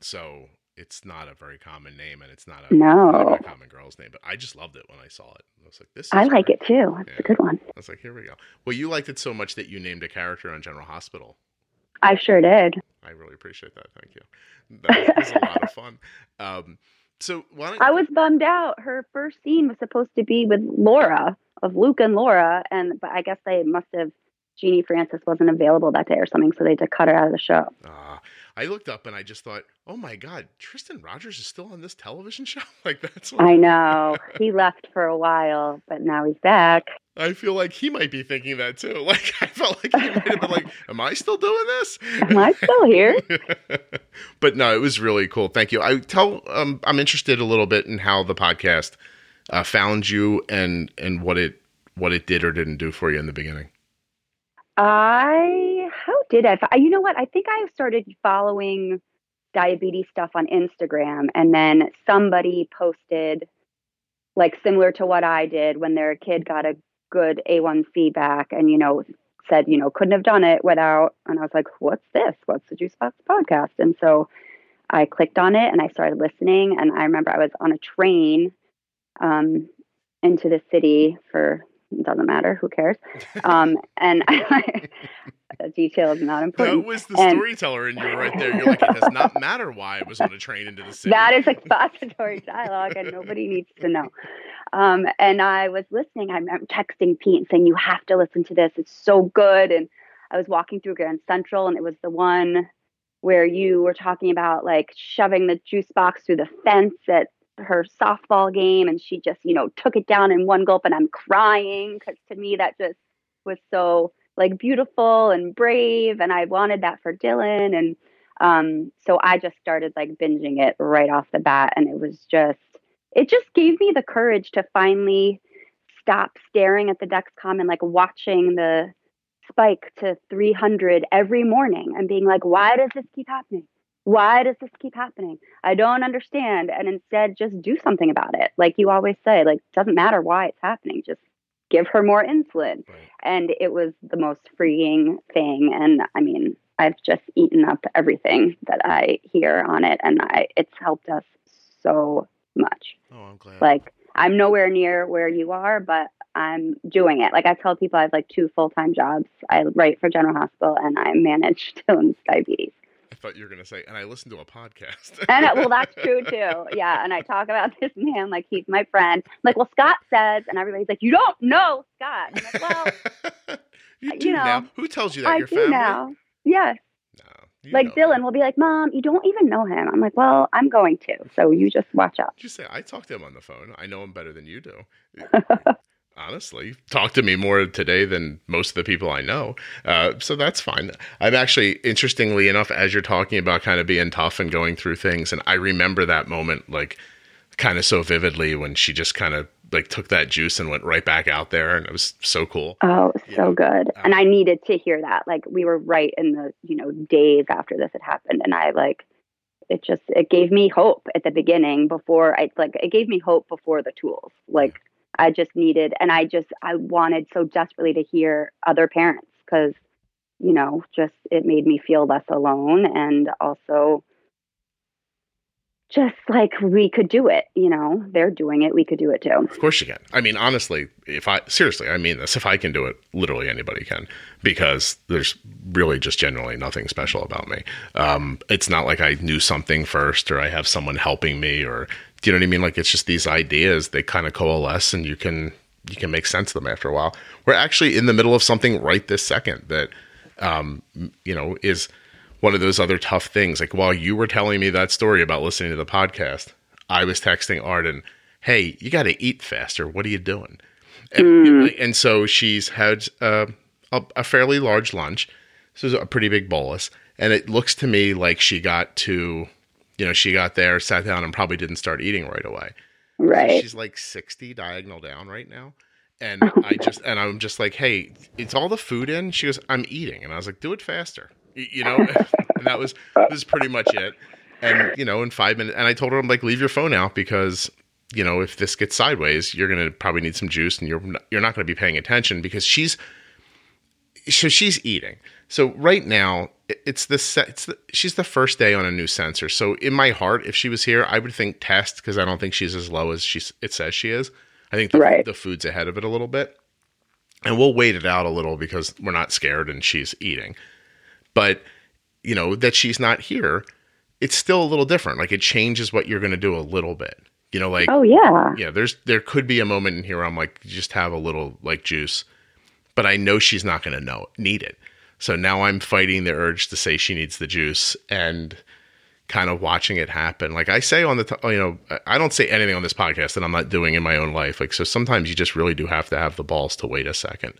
So it's not a very common name, and it's not a, No. not a common girl's name. But I just loved it when I saw it. I was like, "This." Is I like great. it too. It's Yeah. a good one. I was like, "Here we go." Well, you liked it so much that you named a character on General Hospital. I sure did. I really appreciate that. Thank you. That was, a lot of fun. <laughs> Um, so why don't I was bummed out. Her first scene was supposed to be with Laura of Luke and Laura, and but I guess they must have Genie Francis wasn't available that day or something, so they had to cut her out of the show. Uh, I looked up and I just thought, oh my God, Tristan Rogers is still on this television show? <laughs> like, that's what I know he left for a while, but now he's back. I feel like he might be thinking that too. <laughs> Like, I felt like he might have been like, <laughs> am I still doing this? Am I still here? but no, it was really cool. Thank you. I tell, um, I'm interested a little bit in how the podcast uh, found you and, and what it, what it did or didn't do for you in the beginning. I how did I? You know what? I think I started following diabetes stuff on Instagram, and then somebody posted like similar to what I did when their kid got a good A1C back, and you know said you know couldn't have done it without. And I was like, what's this? What's the Juice Box podcast? And so I clicked on it and I started listening. And I remember I was on a train um, into the city for it doesn't matter who cares um, and <laughs> a detail is not That important. was the And- storyteller in you right there. You're like, it does not matter why I was on a train into the city. That is expository dialogue, and nobody needs to know. Um, and I was listening. I'm, I'm texting Pete and saying, "You have to listen to this. It's so good." And I was walking through Grand Central, and it was the one where you were talking about like shoving the juice box through the fence at her softball game, and she just, you know, took it down in one gulp, and I'm crying because to me that just was so like beautiful and brave, and I wanted that for Dylan, and um, so I just started like binging it right off the bat, and it was just, it just gave me the courage to finally stop staring at the Dexcom and like watching the spike to 300 every morning and being like, why does this keep happening? Why does this keep happening? I don't understand. And instead, just do something about it. Like you always say, like, doesn't matter why it's happening. Just give her more insulin. Right. And it was the most freeing thing. And I mean, I've just eaten up everything that I hear on it. And I, it's helped us so much. Oh, I'm glad. Like, I'm nowhere near where you are, but I'm doing it. Like I tell people I have like two full time jobs. I write for General Hospital and I manage <laughs> Dylan's diabetes. Thought you were going to say, and I listened to a podcast. <laughs> And uh, well, that's <laughs> true too. Yeah. And I talk about this man like he's my friend. I'm like, well, Scott says, and everybody's like, you don't know Scott. I'm like, well, <laughs> you you do know, now. Who tells you that? I Your do family? now. Yes. No, You like Dylan him. will be like, "Mom, you don't even know him." I'm like, "Well, I'm going to, so you just watch out." Just say I talk to him on the phone. I know him better than you do. Honestly, talk to me more today than most of the people I know. Uh, so that's fine. I'm actually, interestingly enough, as you're talking about kind of being tough and going through things, and I remember that moment like kind of so vividly when she just kind of like took that juice and went right back out there, and it was so cool. Oh, Yeah. so good. Um, and I needed to hear that. Like we were right in the, you know, days after this had happened and I like it just it gave me hope at the beginning before I like it gave me hope before the tools. Like I just needed and I just I wanted so desperately to hear other parents cuz you know, just it made me feel less alone and also just like we could do it, you know. They're doing it, we could do it too. Of course you can. I mean, honestly, if I seriously, I mean this. If I can do it, literally anybody can, because there's really just generally nothing special about me. Um, it's not like I knew something first, or I have someone helping me, or do you know what I mean? Like it's just these ideas they kind of coalesce, and you can you can make sense of them after a while. We're actually in the middle of something right this second that, um, you know, is one of those other tough things. Like while you were telling me that story about listening to the podcast, I was texting Arden, "Hey, you got to eat faster. What are you doing?" And, and so she's had uh, a, a fairly large lunch. This is a pretty big bolus, and it looks to me like she got to, you know, she got there, sat down, and probably didn't start eating right away. So Right. she's like 60 diagonal down right now. And <laughs> I just, and I'm just like, hey, it's all the food in? She goes, I'm eating. And I was like, do it faster. You know? and that was, that was pretty much it. And, you know, in five minutes, and I told her, I'm like, leave your phone out because, you know, if this gets sideways, you're going to probably need some juice and you're, not, you're not going to be paying attention because she's, so she's eating. So right now, it's the, it's the she's the first day on a new sensor. So in my heart, if she was here, I would think test because I don't think she's as low as she it says she is. I think the, Right. the food's ahead of it a little bit, and we'll wait it out a little because we're not scared and she's eating. But you know that she's not here, it's still a little different. Like it changes what you're going to do a little bit. You know, like Oh yeah. yeah, there's there could be a moment in here where I'm like, just have a little like juice, but I know she's not going to know need it. So now I'm fighting the urge to say she needs the juice and kind of watching it happen. Like I say on the, t- oh, you know, I don't say anything on this podcast that I'm not doing in my own life. Like so, sometimes you just really do have to have the balls to wait a second.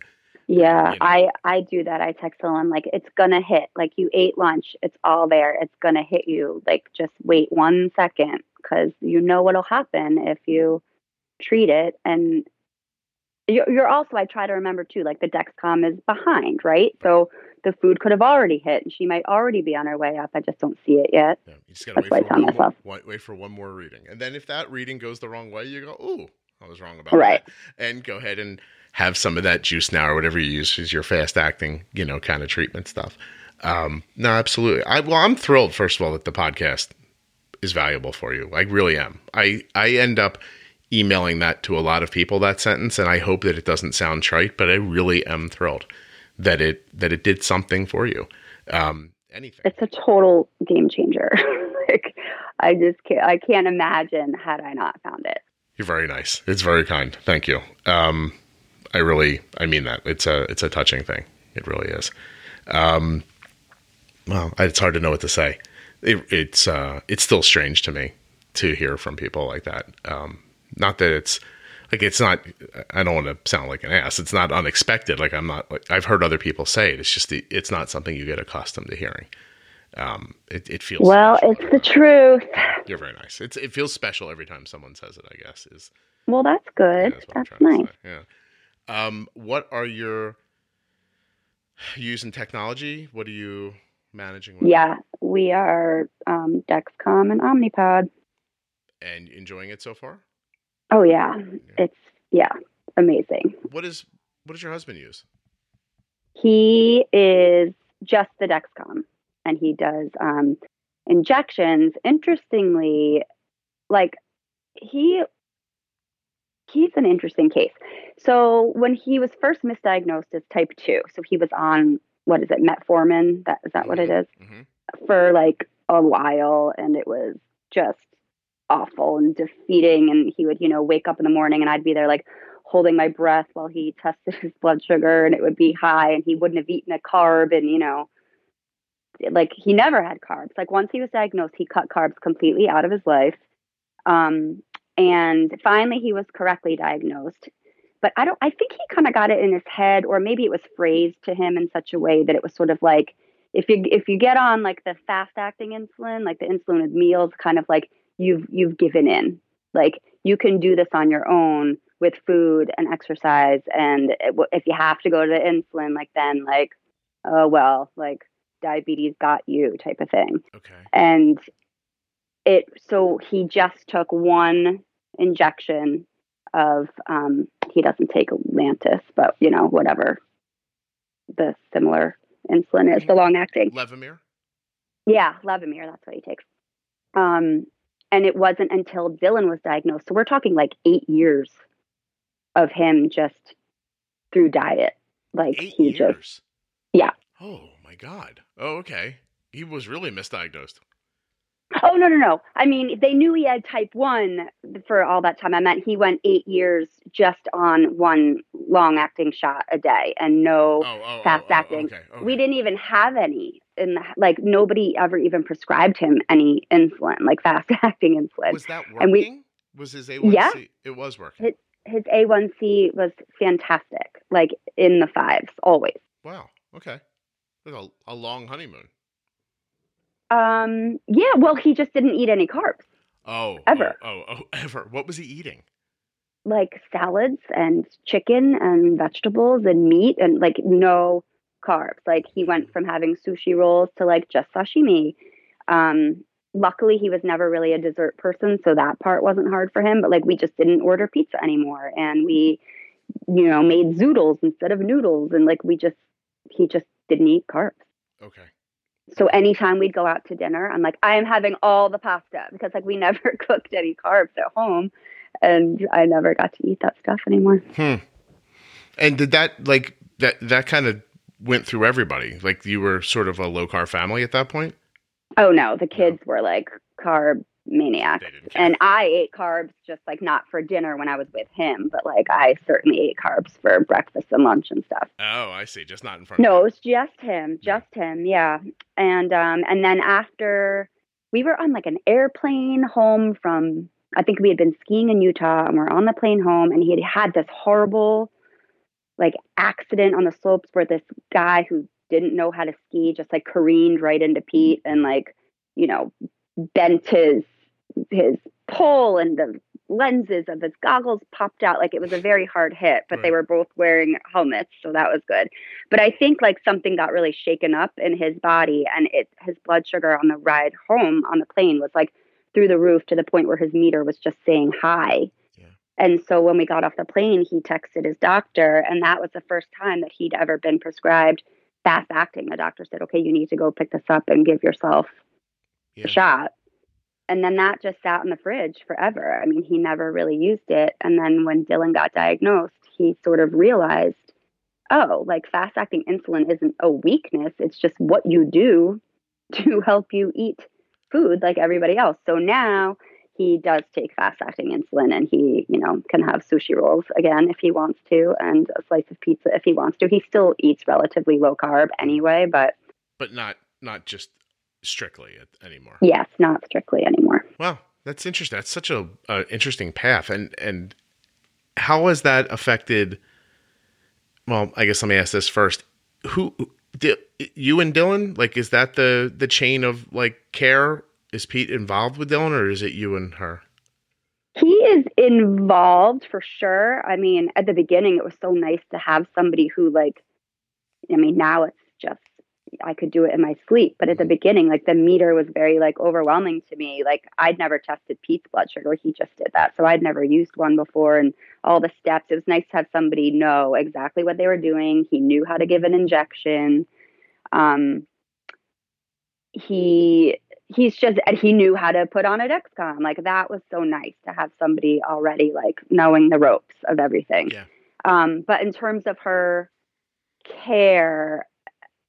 Yeah, you know. I I do that. I text someone like it's gonna hit. Like you ate lunch, it's all there. It's gonna hit you. Like just wait one second because you know what'll happen if you treat it. And you're, you're also I try to remember too. Like the Dexcom is behind, right? So the food could have already hit, and she might already be on her way up. I just don't see it yet. Yeah, you just gotta That's wait for one more, wait, wait for one more reading, and then if that reading goes the wrong way, you go, "Ooh, I was wrong about Right. that," and go ahead and have some of that juice now or whatever you use as your fast acting, you know, kind of treatment stuff. Um, no, absolutely. I well, I'm thrilled first of all that the podcast is valuable for you. I really am. I I end up emailing that to a lot of people that sentence, and I hope that it doesn't sound trite, but I really am thrilled that it that it did something for you. Um, anything. It's a total game changer. <laughs> like I just can't. I can't imagine had I not found it. You're very nice. It's very kind. Thank you. Um, I really, I mean that. It's a, it's a touching thing. It really is. Um, well, it's hard to know what to say. It, it's, uh, it's still strange to me to hear from people like that. Um, not that it's like it's not. I don't want to sound like an ass. It's not unexpected. Like I'm not. Like I've heard other people say it. It's just the, it's not something you get accustomed to hearing. Um, it, it feels Well, special. it's the truth. You're very nice. It's it feels special every time someone says it. I guess is Well, that's yeah, good. that's that's nice. Yeah. Um, what are your using technology? What are you managing with? Yeah, we are um, Dexcom and Omnipod. And enjoying it so far? Oh yeah, it's yeah, amazing. What is what does your husband use? He is just the Dexcom, and he does um, injections. Interestingly, like he he's an interesting case. So when he was first misdiagnosed as type two, so he was on what is it, metformin? That is that what it is? hmm for like a while and it was just awful and defeating and he would you know wake up in the morning and I'd be there like holding my breath while he <laughs> tested his blood sugar and it would be high and he wouldn't have eaten a carb and you know like he never had carbs. Like once he was diagnosed, he cut carbs completely out of his life. Um, and finally, he was correctly diagnosed. But I don't. I think he kind of got it in his head, or maybe it was phrased to him in such a way that it was sort of like, if you if you get on like the fast acting insulin, like the insulin with meals, kind of like you've you've given in. Like you can do this on your own with food and exercise, and if you have to go to the insulin, like then like, oh well, like diabetes got you type of thing. Okay. And it so he just took one injection of um he doesn't take Lantus, but you know, whatever the similar insulin is, the long acting. Levemir? Yeah, Levemir, that's what he takes. Um and it wasn't until Dylan was diagnosed. So we're talking like eight years of him just through diet. Like Eight he years. just yeah. Oh my god. Oh, okay. He was really misdiagnosed. Oh no no no! I mean, they knew he had type one for all that time. I meant he went eight years just on one long acting shot a day and no Oh, oh, fast oh, oh, acting. okay, okay. We didn't even have any, in the, like nobody ever even prescribed him any insulin, like fast <laughs> acting insulin. Was that working? and we- was his A1C? Yeah. It was working. His A1C was fantastic, like in the fives always. wow. Okay. Like a, a long honeymoon. Um, yeah, well, he just didn't eat any carbs. Oh. Ever. Oh, oh, oh, <laughs> ever. What was he eating? like salads and chicken and vegetables and meat and like no carbs. Like he went from having sushi rolls to like just sashimi. Um, luckily, he was never really a dessert person, so that part wasn't hard for him. But like we just didn't order pizza anymore, and we, you know, made zoodles instead of noodles, and like we just he just didn't eat carbs. Okay. So anytime we'd go out to dinner, I'm like, I am having all the pasta because like we <laughs> never cooked any carbs at home, and I never got to eat that stuff anymore. Hmm. And did that like that that kind of went through everybody? Like you were sort of a low carb family at that point? Oh no, the kids were like carb maniacs. They didn't care. And I ate carbs just like not for dinner when I was with him, but like I certainly ate carbs for breakfast and lunch and stuff. oh, I see. Just not in front No, it of was just him, just him, yeah. And um and then after we were on like an airplane home from I think we had been skiing in Utah and we're on the plane home and he had had this horrible like accident on the slopes where this guy who didn't know how to ski just like careened right into Pete and like, you know, bent his his pole and the lenses of his goggles popped out like it was a very hard hit but they were both wearing helmets so that was good but i think like something got really shaken up in his body and it his blood sugar on the ride home on the plane was like through the roof to the point where his meter was just saying high Yeah. and so when we got off the plane he texted his doctor and that was the first time that he'd ever been prescribed fast acting the doctor said okay you need to go pick this up and give yourself Yeah. a shot. And then that just sat in the fridge forever. I mean, he never really used it. And then when Dylan got diagnosed, he sort of realized, oh, like fast acting insulin isn't a weakness. It's just what you do <laughs> to help you eat food like everybody else. So now he does take fast acting insulin and he, you know, can have sushi rolls again if he wants to and a slice of pizza if he wants to. He still eats relatively low carb anyway, but But not not just strictly anymore. yes, not strictly anymore. Well, that's interesting. That's such a, a interesting path. And and how has that affected? Well, I guess let me ask this first. Who, Di- you and Dylan? Like, is that the the chain of like care? Is Pete involved with Dylan, or is it you and her? He is involved for sure. I mean, at the beginning, it was so nice to have somebody who, like, I mean, now it's just, I could do it in my sleep. But at the beginning, like, the meter was very, like, overwhelming to me. Like, I'd never tested Pete's blood sugar. He just did that. So I'd never used one before and all the steps. It was nice to have somebody know exactly what they were doing. He knew how to give an injection. Um, he he's just and he knew how to put on a Dexcom. Like that was so nice to have somebody already like knowing the ropes of everything. Yeah. Um, but in terms of her care,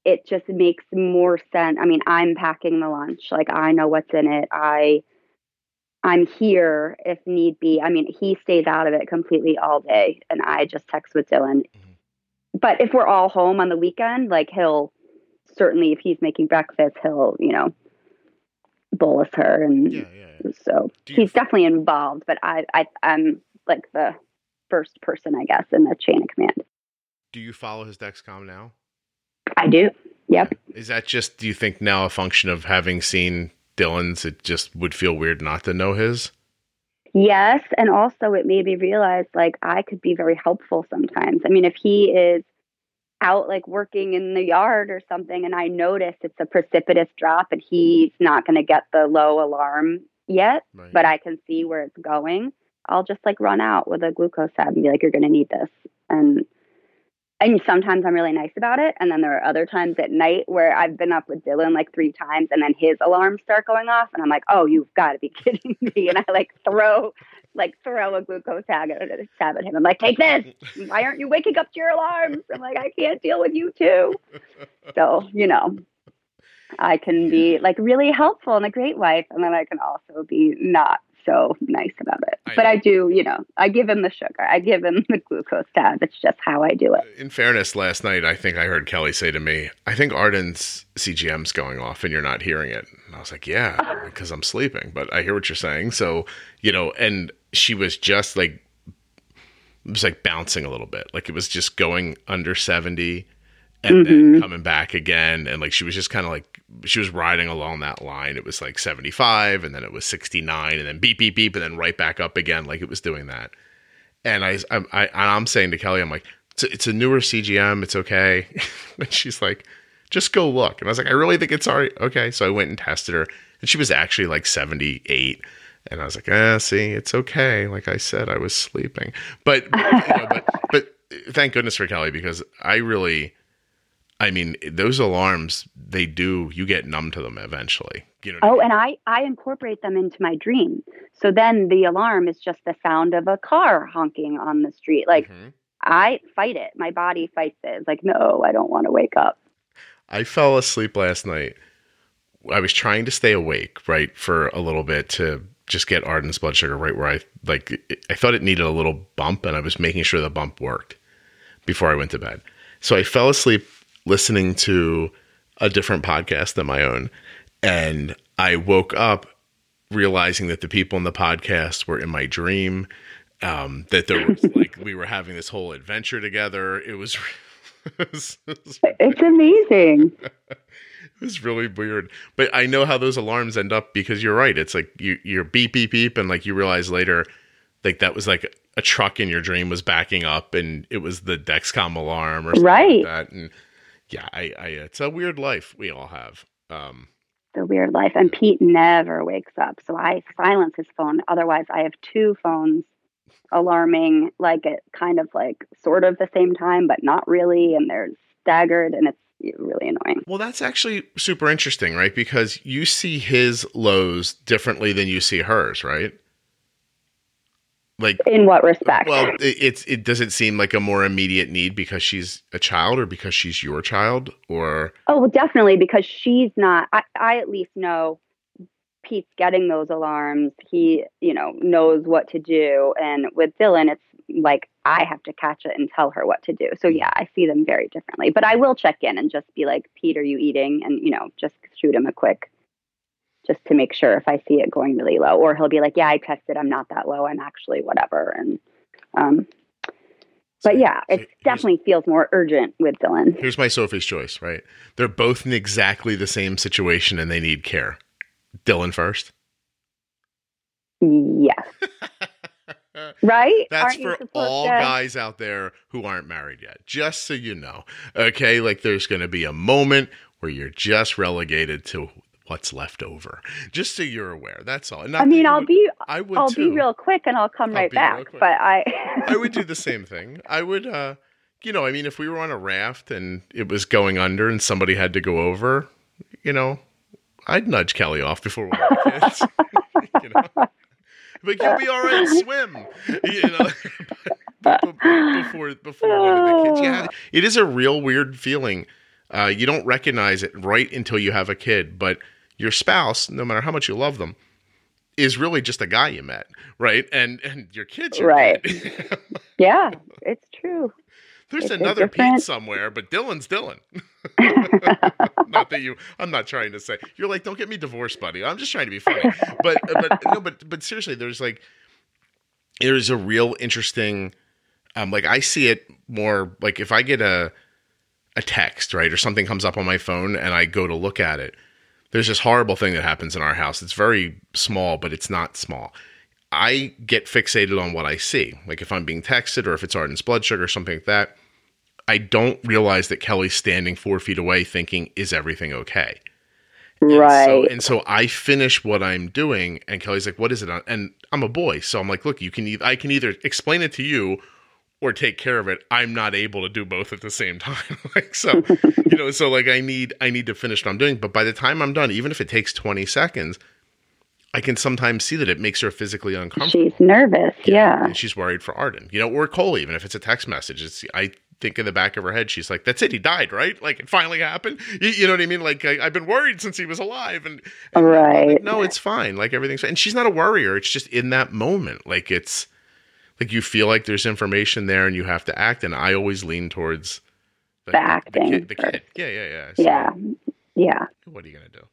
it just makes more sense. I mean, I'm packing the lunch. Like I know what's in it. I I'm here if need be. I mean, he stays out of it completely all day and I just text with Dylan. Mhm. But if we're all home on the weekend, like he'll certainly if he's making breakfast, he'll, you know, bolus her and Yeah, yeah. yeah. so Do he's definitely involved, but I, I I'm like the first person, I guess, in the chain of command. Do you follow his Dexcom now? I do. Yep. Is that just do you think now a function of having seen Dylan's it just would feel weird not to know his? Yes, and also it made me realize like I could be very helpful sometimes. I mean, if he is out like working in the yard or something and I notice it's a precipitous drop and he's not going to get the low alarm yet, Right. but I can see where it's going, I'll just like run out with a glucose tab and be like, "You're going to need this." And and sometimes I'm really nice about it, and then there are other times at night where I've been up with Dylan like three times, and then his alarms start going off, and I'm like, "Oh, you've got to be <laughs> kidding me!" And I like throw like throw a glucose tab at, tab at him. I'm like, "Take this! Why aren't you waking up to your alarms?" I'm like, "I can't deal with you too." So you know, I can be like really helpful and a great wife, and then I can also be not so nice about it. I but know. I do, you know, I give him the sugar, I give him the glucose tab. It's just how I do it. In fairness, last night I think I heard Kelly say to me, "I think Arden's CGM's going off and you're not hearing it." And I was like, "Yeah, <laughs> because I'm sleeping." But I hear what you're saying. So you know, and she was just like, it was like bouncing a little bit, like it was just going under seventy, and then mm-hmm. coming back again, and like she was just kind of like she was riding along that line. It was like seventy five, and then it was sixty nine, and then beep beep beep, and then right back up again, like it was doing that. And I, I, and I'm saying to Kelly, I'm like, it's a, it's a newer CGM. It's okay. <laughs> and she's like, just go look. And I was like, I really think it's all right. Okay. So I went and tested her and she was actually like 78. And I was like, ah, see, it's okay. Like I said, I was sleeping, but, you know, but, but thank goodness for Kelly because I really, I mean, those alarms, they do, you get numb to them eventually. You know, what I Oh, mean? and I I incorporate them into my dream. So then the alarm is just the sound of a car honking on the street. Like Mhm. I fight it. My body fights it. It's like, no, I don't want to wake up. I fell asleep last night. I was trying to stay awake, right, for a little bit to just get Arden's blood sugar right where I like. it- I thought it needed a little bump, and I was making sure the bump worked before I went to bed. So I fell asleep listening to a different podcast than my own, and I woke up realizing that the people in the podcast were in my dream. Um, that there was <laughs> like we were having this whole adventure together. It was. it was- <laughs> it was It's amazing. <laughs> it was really weird. But I know how those alarms end up because you're right. It's like you you're beep beep beep and like you realize later like that was like a truck in your dream was backing up and it was the Dexcom alarm or something Right. like that. And yeah, I, I it's a weird life we all have. Um the weird life. And Pete never wakes up. So I silence his phone. Otherwise, I have two phones alarming, like at kind of like sort of the same time, but not really. And they're staggered and it's really annoying. well that's actually super interesting, right? Because you see his lows differently than you see hers, right? Like In what respect? Well, it, it's it doesn't seem like a more immediate need because she's a child or because she's your child or oh, well, definitely, because she's not, I, I at least know Pete's getting those alarms. He, you know, knows what to do. And with Dylan, it's like I have to catch it and tell her what to do. So mm-hmm. yeah, I see them very differently. But I will check in and just be like, Pete, are you eating? And you know, just shoot him a quick, just to make sure if I see it going really low. Or he'll be like, Yeah, I tested. I'm not that low. I'm actually whatever. And um, but yeah, So it here's- definitely feels more urgent with Dylan. Here's my Sophie's choice, right? They're both in exactly the same situation and they need care. Dylan first. Yes. <laughs> Right? That's Aren't for all to- guys out there who aren't married yet. Just so you know. Okay, like there's going to be a moment where you're just relegated to what's left over. Just so you're aware. That's all. I mean, I'll would- be I would I'll too. be real quick and I'll come I'll right back. But I I would do <laughs> the same thing. I would, uh, you know, I mean, if we were on a raft and it was going under and somebody had to go over, you know, I'd nudge Kelly off before one of the kids. <laughs> you know, like you'll be all right, swim. You know, <laughs> but- but before before one of the kids. Yeah, it is a real weird feeling. Uh, you don't recognize it right until you have a kid, but your spouse, no matter how much you love them, is really just a guy you met, right? And and your kids, Right. <laughs> yeah, it's true. there's It's another Pete somewhere, but Dylan's Dylan. <laughs> <laughs> not that you. I'm not trying to say you're like, don't get me divorced, buddy. I'm just trying to be funny. But but no, but but seriously, there's like there's a real interesting. Um, like I see it more like if I get a a text right or something comes up on my phone and I go to look at it. There's this horrible thing that happens in our house. It's very small, but it's not small. I get fixated on what I see. Like if I'm being texted or if it's Arden's blood sugar or something like that, I don't realize that Kelly's standing four feet away thinking, is everything okay? And right. So, and so I finish what I'm doing, and Kelly's like, "What is it?" And I'm a boy, so I'm like, "Look, you can. E- I can either explain it to you, or take care of it. I'm not able to do both at the same time. <laughs> like so, <laughs> you know. So like, I need I need to finish what I'm doing. But by the time I'm done, even if it takes 20 seconds, I can sometimes see that it makes her physically uncomfortable. She's nervous. Yeah. And she's worried for Arden, you know, or Cole, even if it's a text message. It's I think in the back of her head, she's like, "That's it, he died, right? Like it finally happened." You, you know what I mean? Like I, I've been worried since he was alive, and, and Right. like, no, it's fine. Like everything's fine. And she's not a worrier. It's just in that moment, like it's like you feel like there's information there, and you have to act. And I always lean towards The acting the kid. The kid. Yeah, yeah, yeah. So, Yeah. Yeah. What are you gonna do?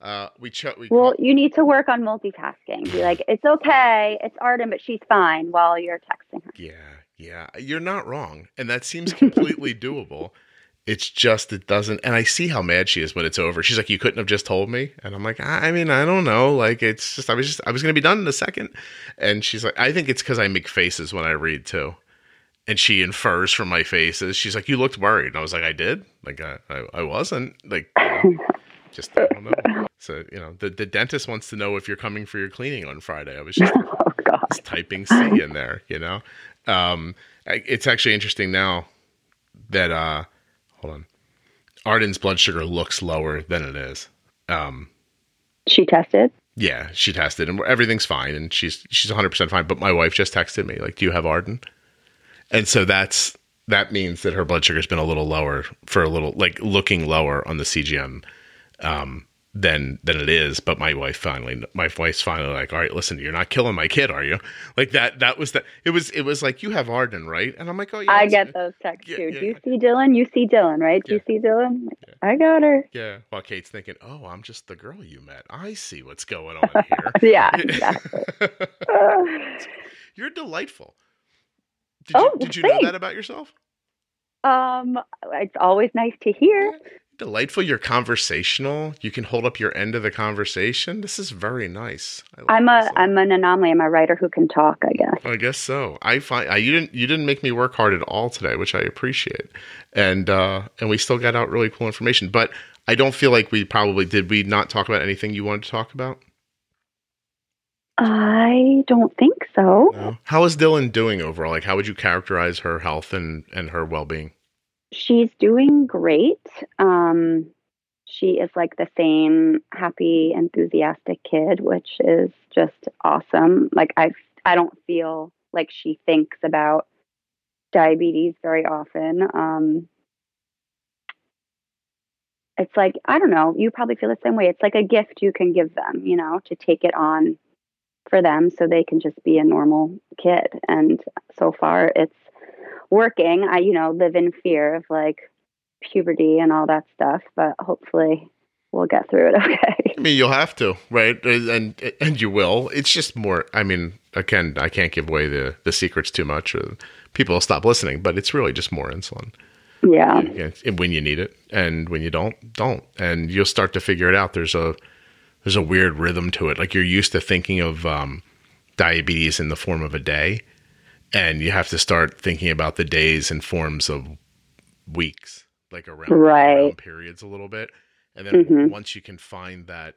Uh, we ch- we Well, you need to work on multitasking. Be like, it's okay. It's Arden, but she's fine while you're texting her. Yeah, yeah, you're not wrong, and that seems completely <laughs> doable. It's just it doesn't, and I see how mad she is when it's over. She's like, "You couldn't have just told me," and I'm like, "I, I mean, I don't know. Like, it's just I was just I was gonna be done in a second. and she's like, "I think it's because I make faces when I read too." And she infers from my faces. She's like, "You looked worried." And I was like, "I did. Like, I, I, I wasn't. Like, <laughs> just I don't know." So you know, the the dentist wants to know if you're coming for your cleaning on Friday. I was just <laughs> oh God. just typing C in there, you know. Um, it's actually interesting now that uh, hold on, Arden's blood sugar looks lower than it is. Um, She tested. yeah, she tested and everything's fine, and she's she's 100 percent fine. But my wife just texted me like, "Do you have Arden?" And so that's that means that her blood sugar's been a little lower for a little like looking lower on the CGM um, than than it is. But my wife finally, my wife's finally like, "All right, listen, you're not killing my kid, are you?" Like that. That was that. It was. It was like you have Arden, right? And I'm like, "Oh yeah." I get those texts yeah, too. yeah. Do you see Dylan? You see Dylan, right? Do you see Dylan? I got her. Yeah. While Kate's thinking, "Oh, I'm just the girl you met. I see what's going on here." <laughs> Yeah, <laughs> exactly. <sighs> You're delightful. Did Oh, you, did you know that about yourself? um, it's always nice to hear. Delightful. You're conversational. You can hold up your end of the conversation. This is very nice. I like I'm this a. I'm an anomaly. I'm a writer who can talk. I guess. I guess so. I find I, you didn't you didn't make me work hard at all today, which I appreciate. And uh, and we still got out really cool information. But I don't feel like we probably did. We not talk about anything you wanted to talk about. I don't think so. No. How is Dylan doing overall? Like, how would you characterize her health and and her well being? She's doing great. Um, she is like the same happy, enthusiastic kid, which is just awesome. Like I, I don't feel like she thinks about diabetes very often. Um, it's like I don't know. You probably feel the same way. It's like a gift you can give them, you know, to take it on for them, so they can just be a normal kid. And so far, it's working. I, you know, live in fear of like puberty and all that stuff, but hopefully we'll get through it <laughs> okay. I mean, you'll have to, right? And and you will. It's just more. I mean, again, I can't give away the the secrets too much. Or people will stop listening. But it's really just more insulin. yeah. Yeah, when you need it, and when you don't, don't, and you'll start to figure it out. There's a there's a weird rhythm to it. Like you're used to thinking of um, diabetes in the form of a day, and you have to start thinking about the days in forms of weeks, like around, Right. around periods a little bit. And then Mhm. once you can find that,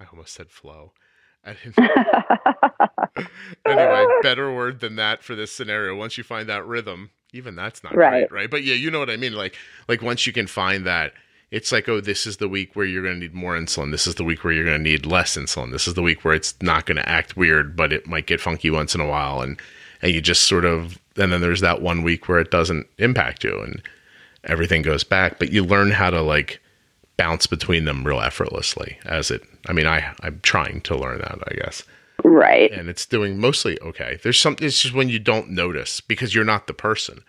I almost said flow. <laughs> <laughs> Anyway, better word than that for this scenario. Once you find that rhythm, even that's not Right. great, right? But yeah, you know what I mean. Like, like once you can find that, it's like, oh, this is the week where you're going to need more insulin. This is the week where you're going to need less insulin. This is the week where it's not going to act weird, but it might get funky once in a while, and and you just sort of, and then there's that one week where it doesn't impact you, and everything goes back. But you learn how to like bounce between them real effortlessly as it. I mean, I I'm trying to learn that, I guess right. and it's doing mostly okay. There's something It's just when you don't notice because you're not the person.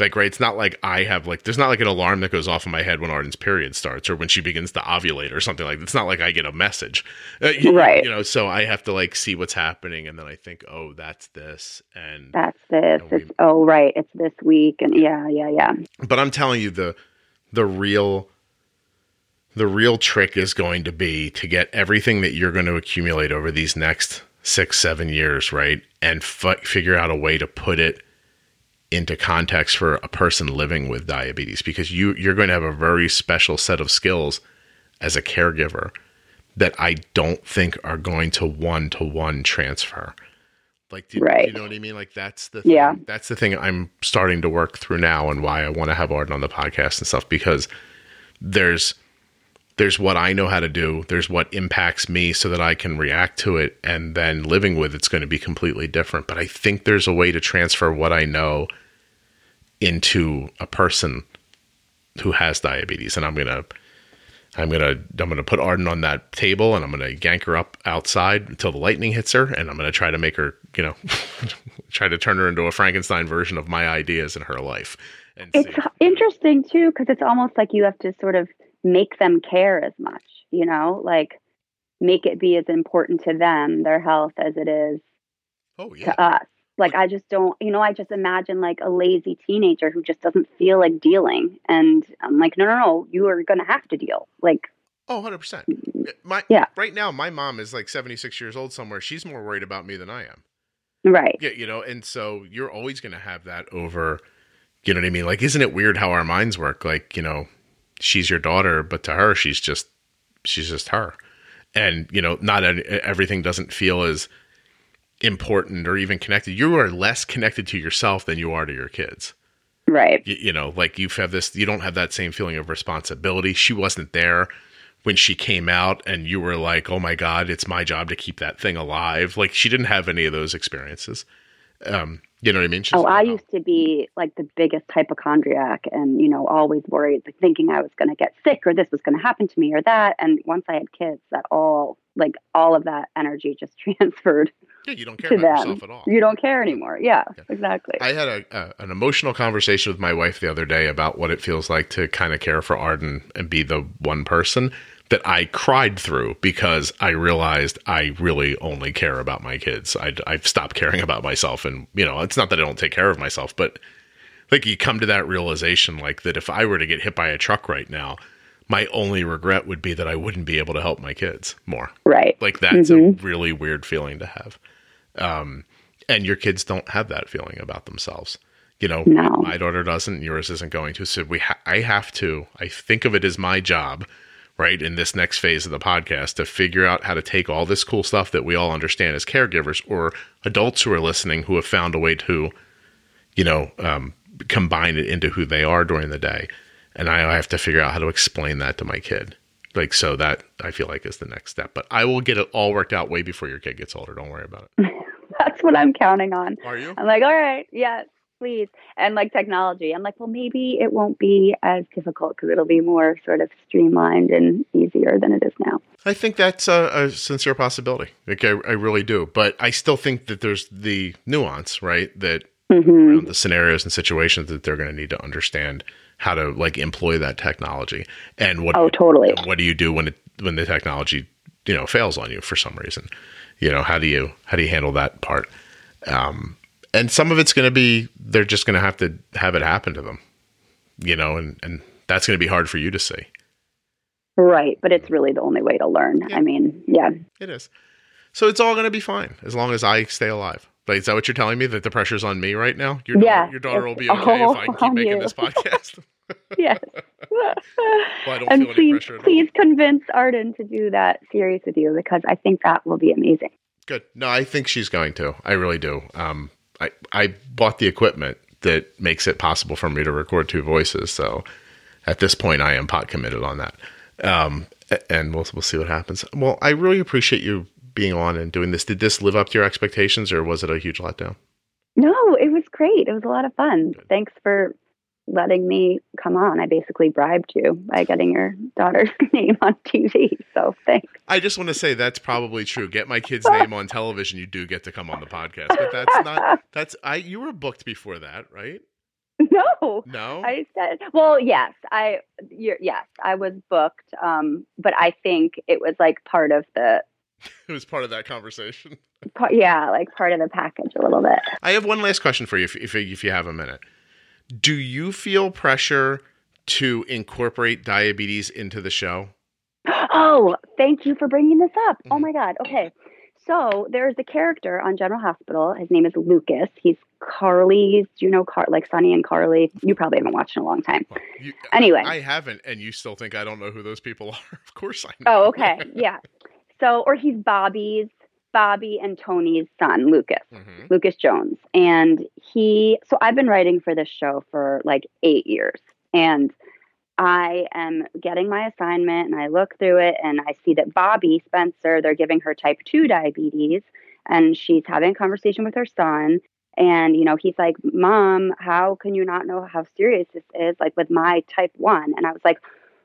Like, right? It's not like I have like there's not like an alarm that goes off in my head when Arden's period starts or when she begins to ovulate or something like. That. It's not like I get a message, uh, you, Right. You know, so I have to like see what's happening, and then I think, oh, that's this, and That's this. It's oh right. It's this week, and yeah, yeah, yeah. but I'm telling you the the real the real trick is going to be to get everything that you're going to accumulate over these next six seven years right and f- figure out a way to put it into context for a person living with diabetes because you you're going to have a very special set of skills as a caregiver that I don't think are going to one to one transfer. Like, do, do you know what I mean? Like, that's the Yeah. thing, that's the thing I'm starting to work through now, and why I want to have Arden on the podcast and stuff because there's there's what I know how to do, there's what impacts me, so that I can react to it, and then living with it's going to be completely different. But I think there's a way to transfer what I know into a person who has diabetes, and I'm gonna I'm gonna I'm gonna put Arden on that table and I'm gonna yank her up outside until the lightning hits her and I'm gonna try to make her you know <laughs> try to turn her into a Frankenstein version of my ideas in her life. And It's see. interesting too because it's almost like you have to sort of make them care as much, you know, like make it be as important to them their health as it is oh yeah to us. Like I just don't, you know, I just imagine like a lazy teenager who just doesn't feel like dealing, and I'm like, no, no, no, you are going to have to deal. Like, oh 100 percent. My Yeah. right now my mom is like 76 years old somewhere. She's more worried about me than I am. right, Yeah, you know, and so you're always going to have that over, you know what I mean? Like, isn't it weird how our minds work? Like, you know, she's your daughter, but to her, she's just, she's just her. And, you know, not everything doesn't feel as important or even connected. You are less connected to yourself than you are to your kids. right, You, you know, like you've this, you don't have that same feeling of responsibility. She wasn't there when she came out and you were like, oh my God, it's my job to keep that thing alive. Like she didn't have any of those experiences. Um, you know what I mean? She's Oh, I used to be like the biggest hypochondriac and, you know, always worried, like thinking I was going to get sick or this was going to happen to me or that. And once I had kids, that all, like all of that energy just <laughs> transferred yeah, you don't care to about them. yourself at all. You don't care anymore. Yeah, Yeah. exactly. I had a, a an emotional conversation with my wife the other day about what it feels like to kind of care for Arden and be the one person that I cried through because I realized I really only care about my kids. I, I've stopped caring about myself, and you know, it's not that I don't take care of myself, but like you come to that realization, like that if I were to get hit by a truck right now, my only regret would be that I wouldn't be able to help my kids more. right. Like that's Mhm. a really weird feeling to have. Um, and your kids don't have that feeling about themselves. You know, No. my daughter doesn't. Yours isn't going to. So we, ha- I have to. I think of it as my job, right, in this next phase of the podcast, to figure out how to take all this cool stuff that we all understand as caregivers or adults who are listening who have found a way to, you know, um, combine it into who they are during the day, and I have to figure out how to explain that to my kid. Like so that I feel like is the next step. But I will get it all worked out way before your kid gets older. Don't worry about it. <laughs> That's what I'm counting on. Are you? I'm like, all right, yes, please. And like technology, I'm like, well, maybe it won't be as difficult because it'll be more sort of streamlined and easier than it is now. I think that's a, a sincere possibility. Like I, I really do. But I still think that there's the nuance, right? That hmm around the scenarios and situations that they're going to need to understand how to like employ that technology and what Oh, totally. what do you do when it when the technology you know fails on you for some reason you know how do you how do you handle that part um and some of it's going to be they're just going to have to have it happen to them you know and and that's going to be hard for you to see Right. But it's really the only way to learn. Yeah. I mean, yeah. it is so it's all going to be fine as long as i stay alive like, is that what you're telling me that the pressure's on me right now your, Yeah, daughter, your daughter will be okay if i <laughs> keep making you. this <laughs> podcast Yes. <laughs> I don't and feel any please, pressure at all. please convince Arden to do that series with you because I think that will be amazing. Good. No, I think she's going to. I really do. Um, I I bought the equipment that makes it possible for me to record two voices. So at this point, I am pot committed on that. Um, and we'll we'll see what happens. Well, I really appreciate you being on and doing this. Did this live up to your expectations, or was it a huge letdown? No, it was great. It was a lot of fun. Thanks for letting me come on. I basically bribed you by getting your daughter's <laughs> name on TV. So thanks. I just want to say that's probably true. Get my kid's <laughs> name on television, you do get to come on the podcast. But that's not. <laughs> That's I. You were booked before that, right? No. No. I said, well, yes, I, you're, yes, I was booked. Um, but I think it was like part of the, it <laughs> was part of that conversation. yeah, like part of the package a little bit. I have one last question for you, if if, if you have a minute. Do you feel pressure to incorporate diabetes into the show? Oh, thank you for bringing this up. Oh Mhm. my God. Okay. So there's a character on General Hospital. His name is Lucas. He's Carly's, you know, Car- like Sonny and Carly? You probably haven't watched in a long time. Well, you- Anyway. I haven't, and you still think I don't know who those people <laughs> are? Of course I know. Oh, okay. Yeah. <laughs> So, or he's Bobbie's, Bobbie and Tony's son, Lucas. Mhm. Lucas Jones. And he, so I've been writing for this show for like eight years. And I am getting my assignment and I look through it and I see that Bobbie Spencer, they're giving her type 2 diabetes and she's having a conversation with her son. And, you know, he's like, Mom, how can you not know how serious this is? Like with my type 1. And I was like,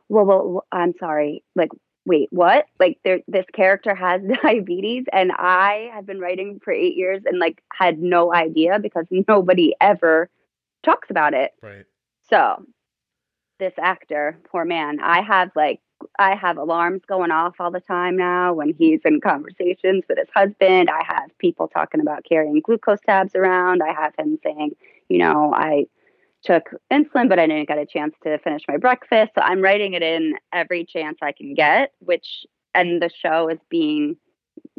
Well, well, I'm sorry. Like, wait, what? Like, there, this character has <laughs> diabetes, and I have been writing for eight years and like had no idea because <laughs> nobody ever talks about it. Right. So, this actor, poor man, I have like I have alarms going off all the time now when he's in conversations with his husband. I have people talking about carrying glucose tabs around. I have him saying, you know, I took insulin, but I didn't get a chance to finish my breakfast. So I'm writing it in every chance I can get, which, and the show is being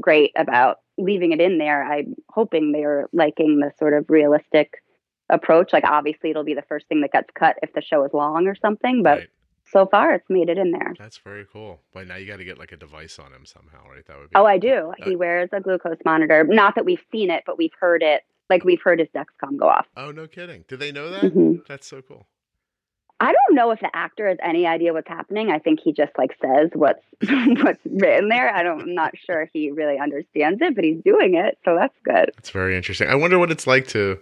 great about leaving it in there. I'm hoping they're liking the sort of realistic approach. Like, obviously, it'll be the first thing that gets cut if the show is long or something, but right. so far it's made it in there. That's very cool. But now you got to get like a device on him somehow, right? That would be. Oh, I do. Uh, He wears a glucose monitor. Not that we've seen it, but we've heard it. Like we've heard his Dexcom go off. Oh, no kidding. Do they know that? hmm That's so cool. I don't know if the actor has any idea what's happening. I think he just like says what's <laughs> what's written there. I don't. I'm not sure he really understands it, but he's doing it, so that's good. It's very interesting. I wonder what it's like to.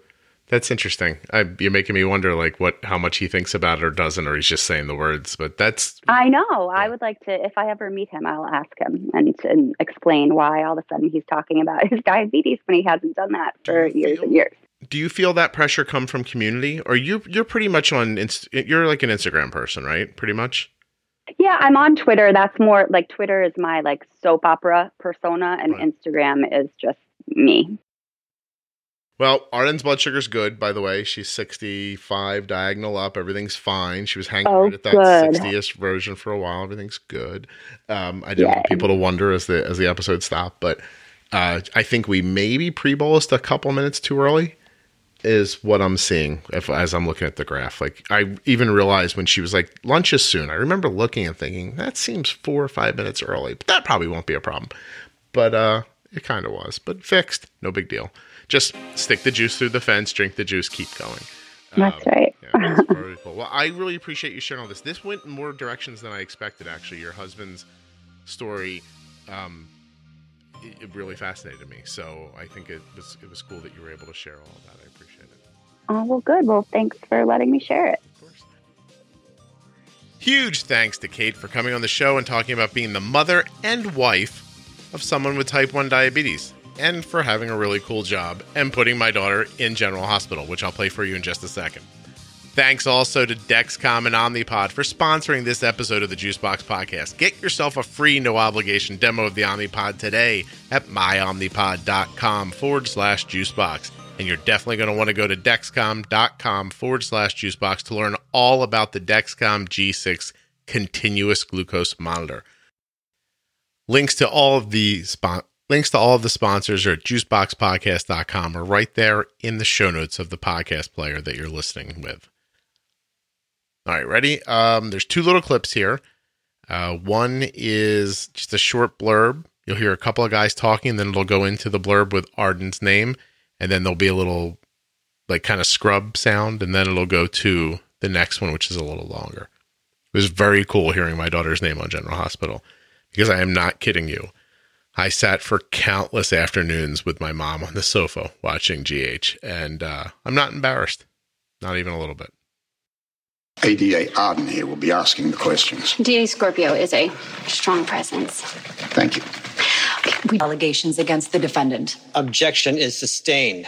That's interesting. I, you're making me wonder, like, what, how much he thinks about it or doesn't, or he's just saying the words. But that's I know. Yeah. I would like to, if I ever meet him, I'll ask him and, and explain why all of a sudden he's talking about his <laughs> diabetes when he hasn't done that for years feel- and years. do you feel that pressure come from community or you you're pretty much on Inst- you're like an instagram person right pretty much Yeah, I'm on Twitter. That's more like Twitter is my like soap opera persona, and Right. Instagram is just me. Well arden's blood sugar's good by the way she's 65 diagonal up everything's fine she was hanging Oh, right at that good. 60th version for a while everything's good um i didn't want people to wonder as the as the episode stopped but uh i think we maybe pre-bolused a couple minutes too early is what I'm seeing if, as I'm looking at the graph. Like I even realized when she was like lunch is soon. I remember looking and thinking that seems four or five minutes early, but that probably won't be a problem. But uh, it kind of was, but fixed. No big deal. Just stick the juice through the fence, drink the juice, keep going. That's Um, right. yeah, that's very <laughs> cool. Well, I really appreciate you sharing all this. This went in more directions than I expected. Actually, your husband's story. Um, it, it really fascinated me. So I think it was it was cool that you were able to share all that. I appreciate it. Oh well, good. Well, thanks for letting me share it. Of course. Huge thanks to Kate for coming on the show and talking about being the mother and wife of someone with type 1 diabetes and for having a really cool job and putting my daughter in General Hospital, which I'll play for you in just a second. Thanks also to Dexcom and Omnipod for sponsoring this episode of the Juicebox Podcast. Get yourself a free, no obligation demo of the Omnipod today at myomnipod.com forward slash juicebox. And you're definitely going to want to go to dexcom.com forward slash juicebox to learn all about the Dexcom G6 continuous glucose monitor. Links to all of the spon- links to all of the sponsors are at juiceboxpodcast.com or right there in the show notes of the podcast player that you're listening with. All right, ready? Um, there's two little clips here. Uh, one is just a short blurb. You'll hear a couple of guys talking, then it'll go into the blurb with Arden's name, and then there'll be a little like kind of scrub sound, and then it'll go to the next one, which is a little longer. It was very cool hearing my daughter's name on General Hospital because I am not kidding you. I sat for countless afternoons with my mom on the sofa watching GH, and uh, I'm not embarrassed, not even a little bit. ADA Arden here will be asking the questions. DA Scorpio is a strong presence. Thank you. We allegations against the defendant. Objection is sustained.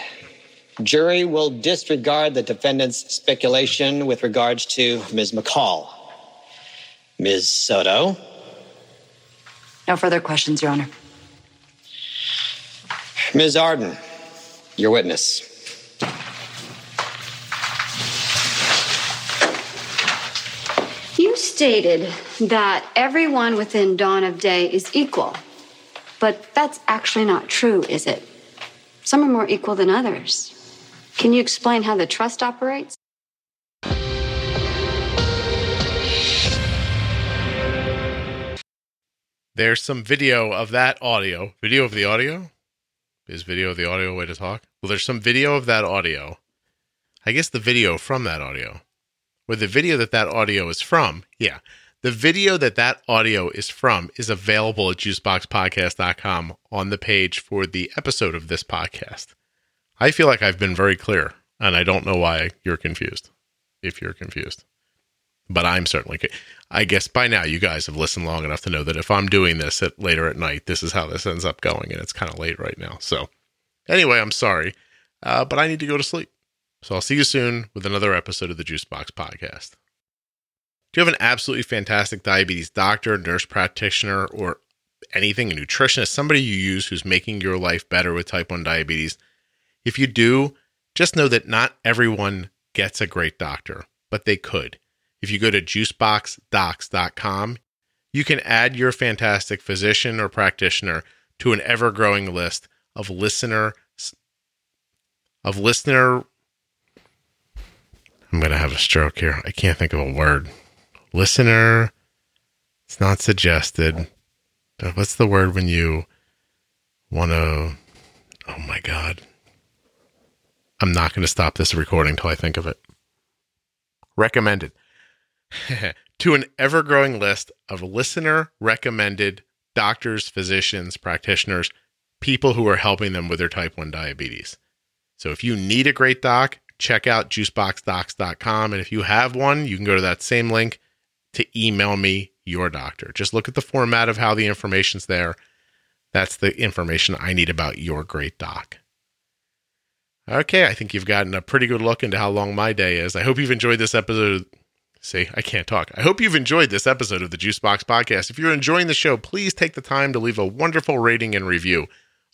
Jury will disregard the defendant's speculation with regards to Ms. McCall. Ms. Soto? No further questions, Your Honor. Ms. Arden, your witness. You stated that everyone within Dawn of Day is equal. But that's actually not true, is it? Some are more equal than others. Can you explain how the trust operates? There's some video of that audio. Video of the audio? Is video the audio way to talk? Well, there's some video of that audio. I guess the video from that audio. Where the video that that audio is from, yeah. The video that that audio is from is available at juiceboxpodcast.com on the page for the episode of this podcast. I feel like I've been very clear, and I don't know why you're confused, if you're confused. But I'm certainly, I guess by now you guys have listened long enough to know that if I'm doing this at later at night, this is how this ends up going, and it's kind of late right now. So, anyway, I'm sorry, uh, but I need to go to sleep. So I'll see you soon with another episode of the Juicebox Podcast. Do you have an absolutely fantastic diabetes doctor, nurse practitioner, or anything, a nutritionist, somebody you use who's making your life better with type 1 diabetes? If you do, just know that not everyone gets a great doctor, but they could. If you go to juiceboxdocs.com, you can add your fantastic physician or practitioner to an ever growing list of listener of listener I'm going to have a stroke here. I can't think of a word. Listener it's not suggested. Uh, what's the word when you want to Oh my god. I'm not going to stop this recording till I think of it. Recommended. <laughs> to an ever growing list of listener recommended doctors, physicians, practitioners, people who are helping them with their type 1 diabetes. So if you need a great doc, check out juiceboxdocs.com. And if you have one, you can go to that same link to email me your doctor. Just look at the format of how the information's there. That's the information I need about your great doc. Okay, I think you've gotten a pretty good look into how long my day is. I hope you've enjoyed this episode. See, I can't talk. I hope you've enjoyed this episode of the Juicebox Podcast. If you're enjoying the show, please take the time to leave a wonderful rating and review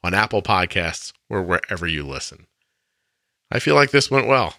on Apple Podcasts or wherever you listen. I feel like this went well.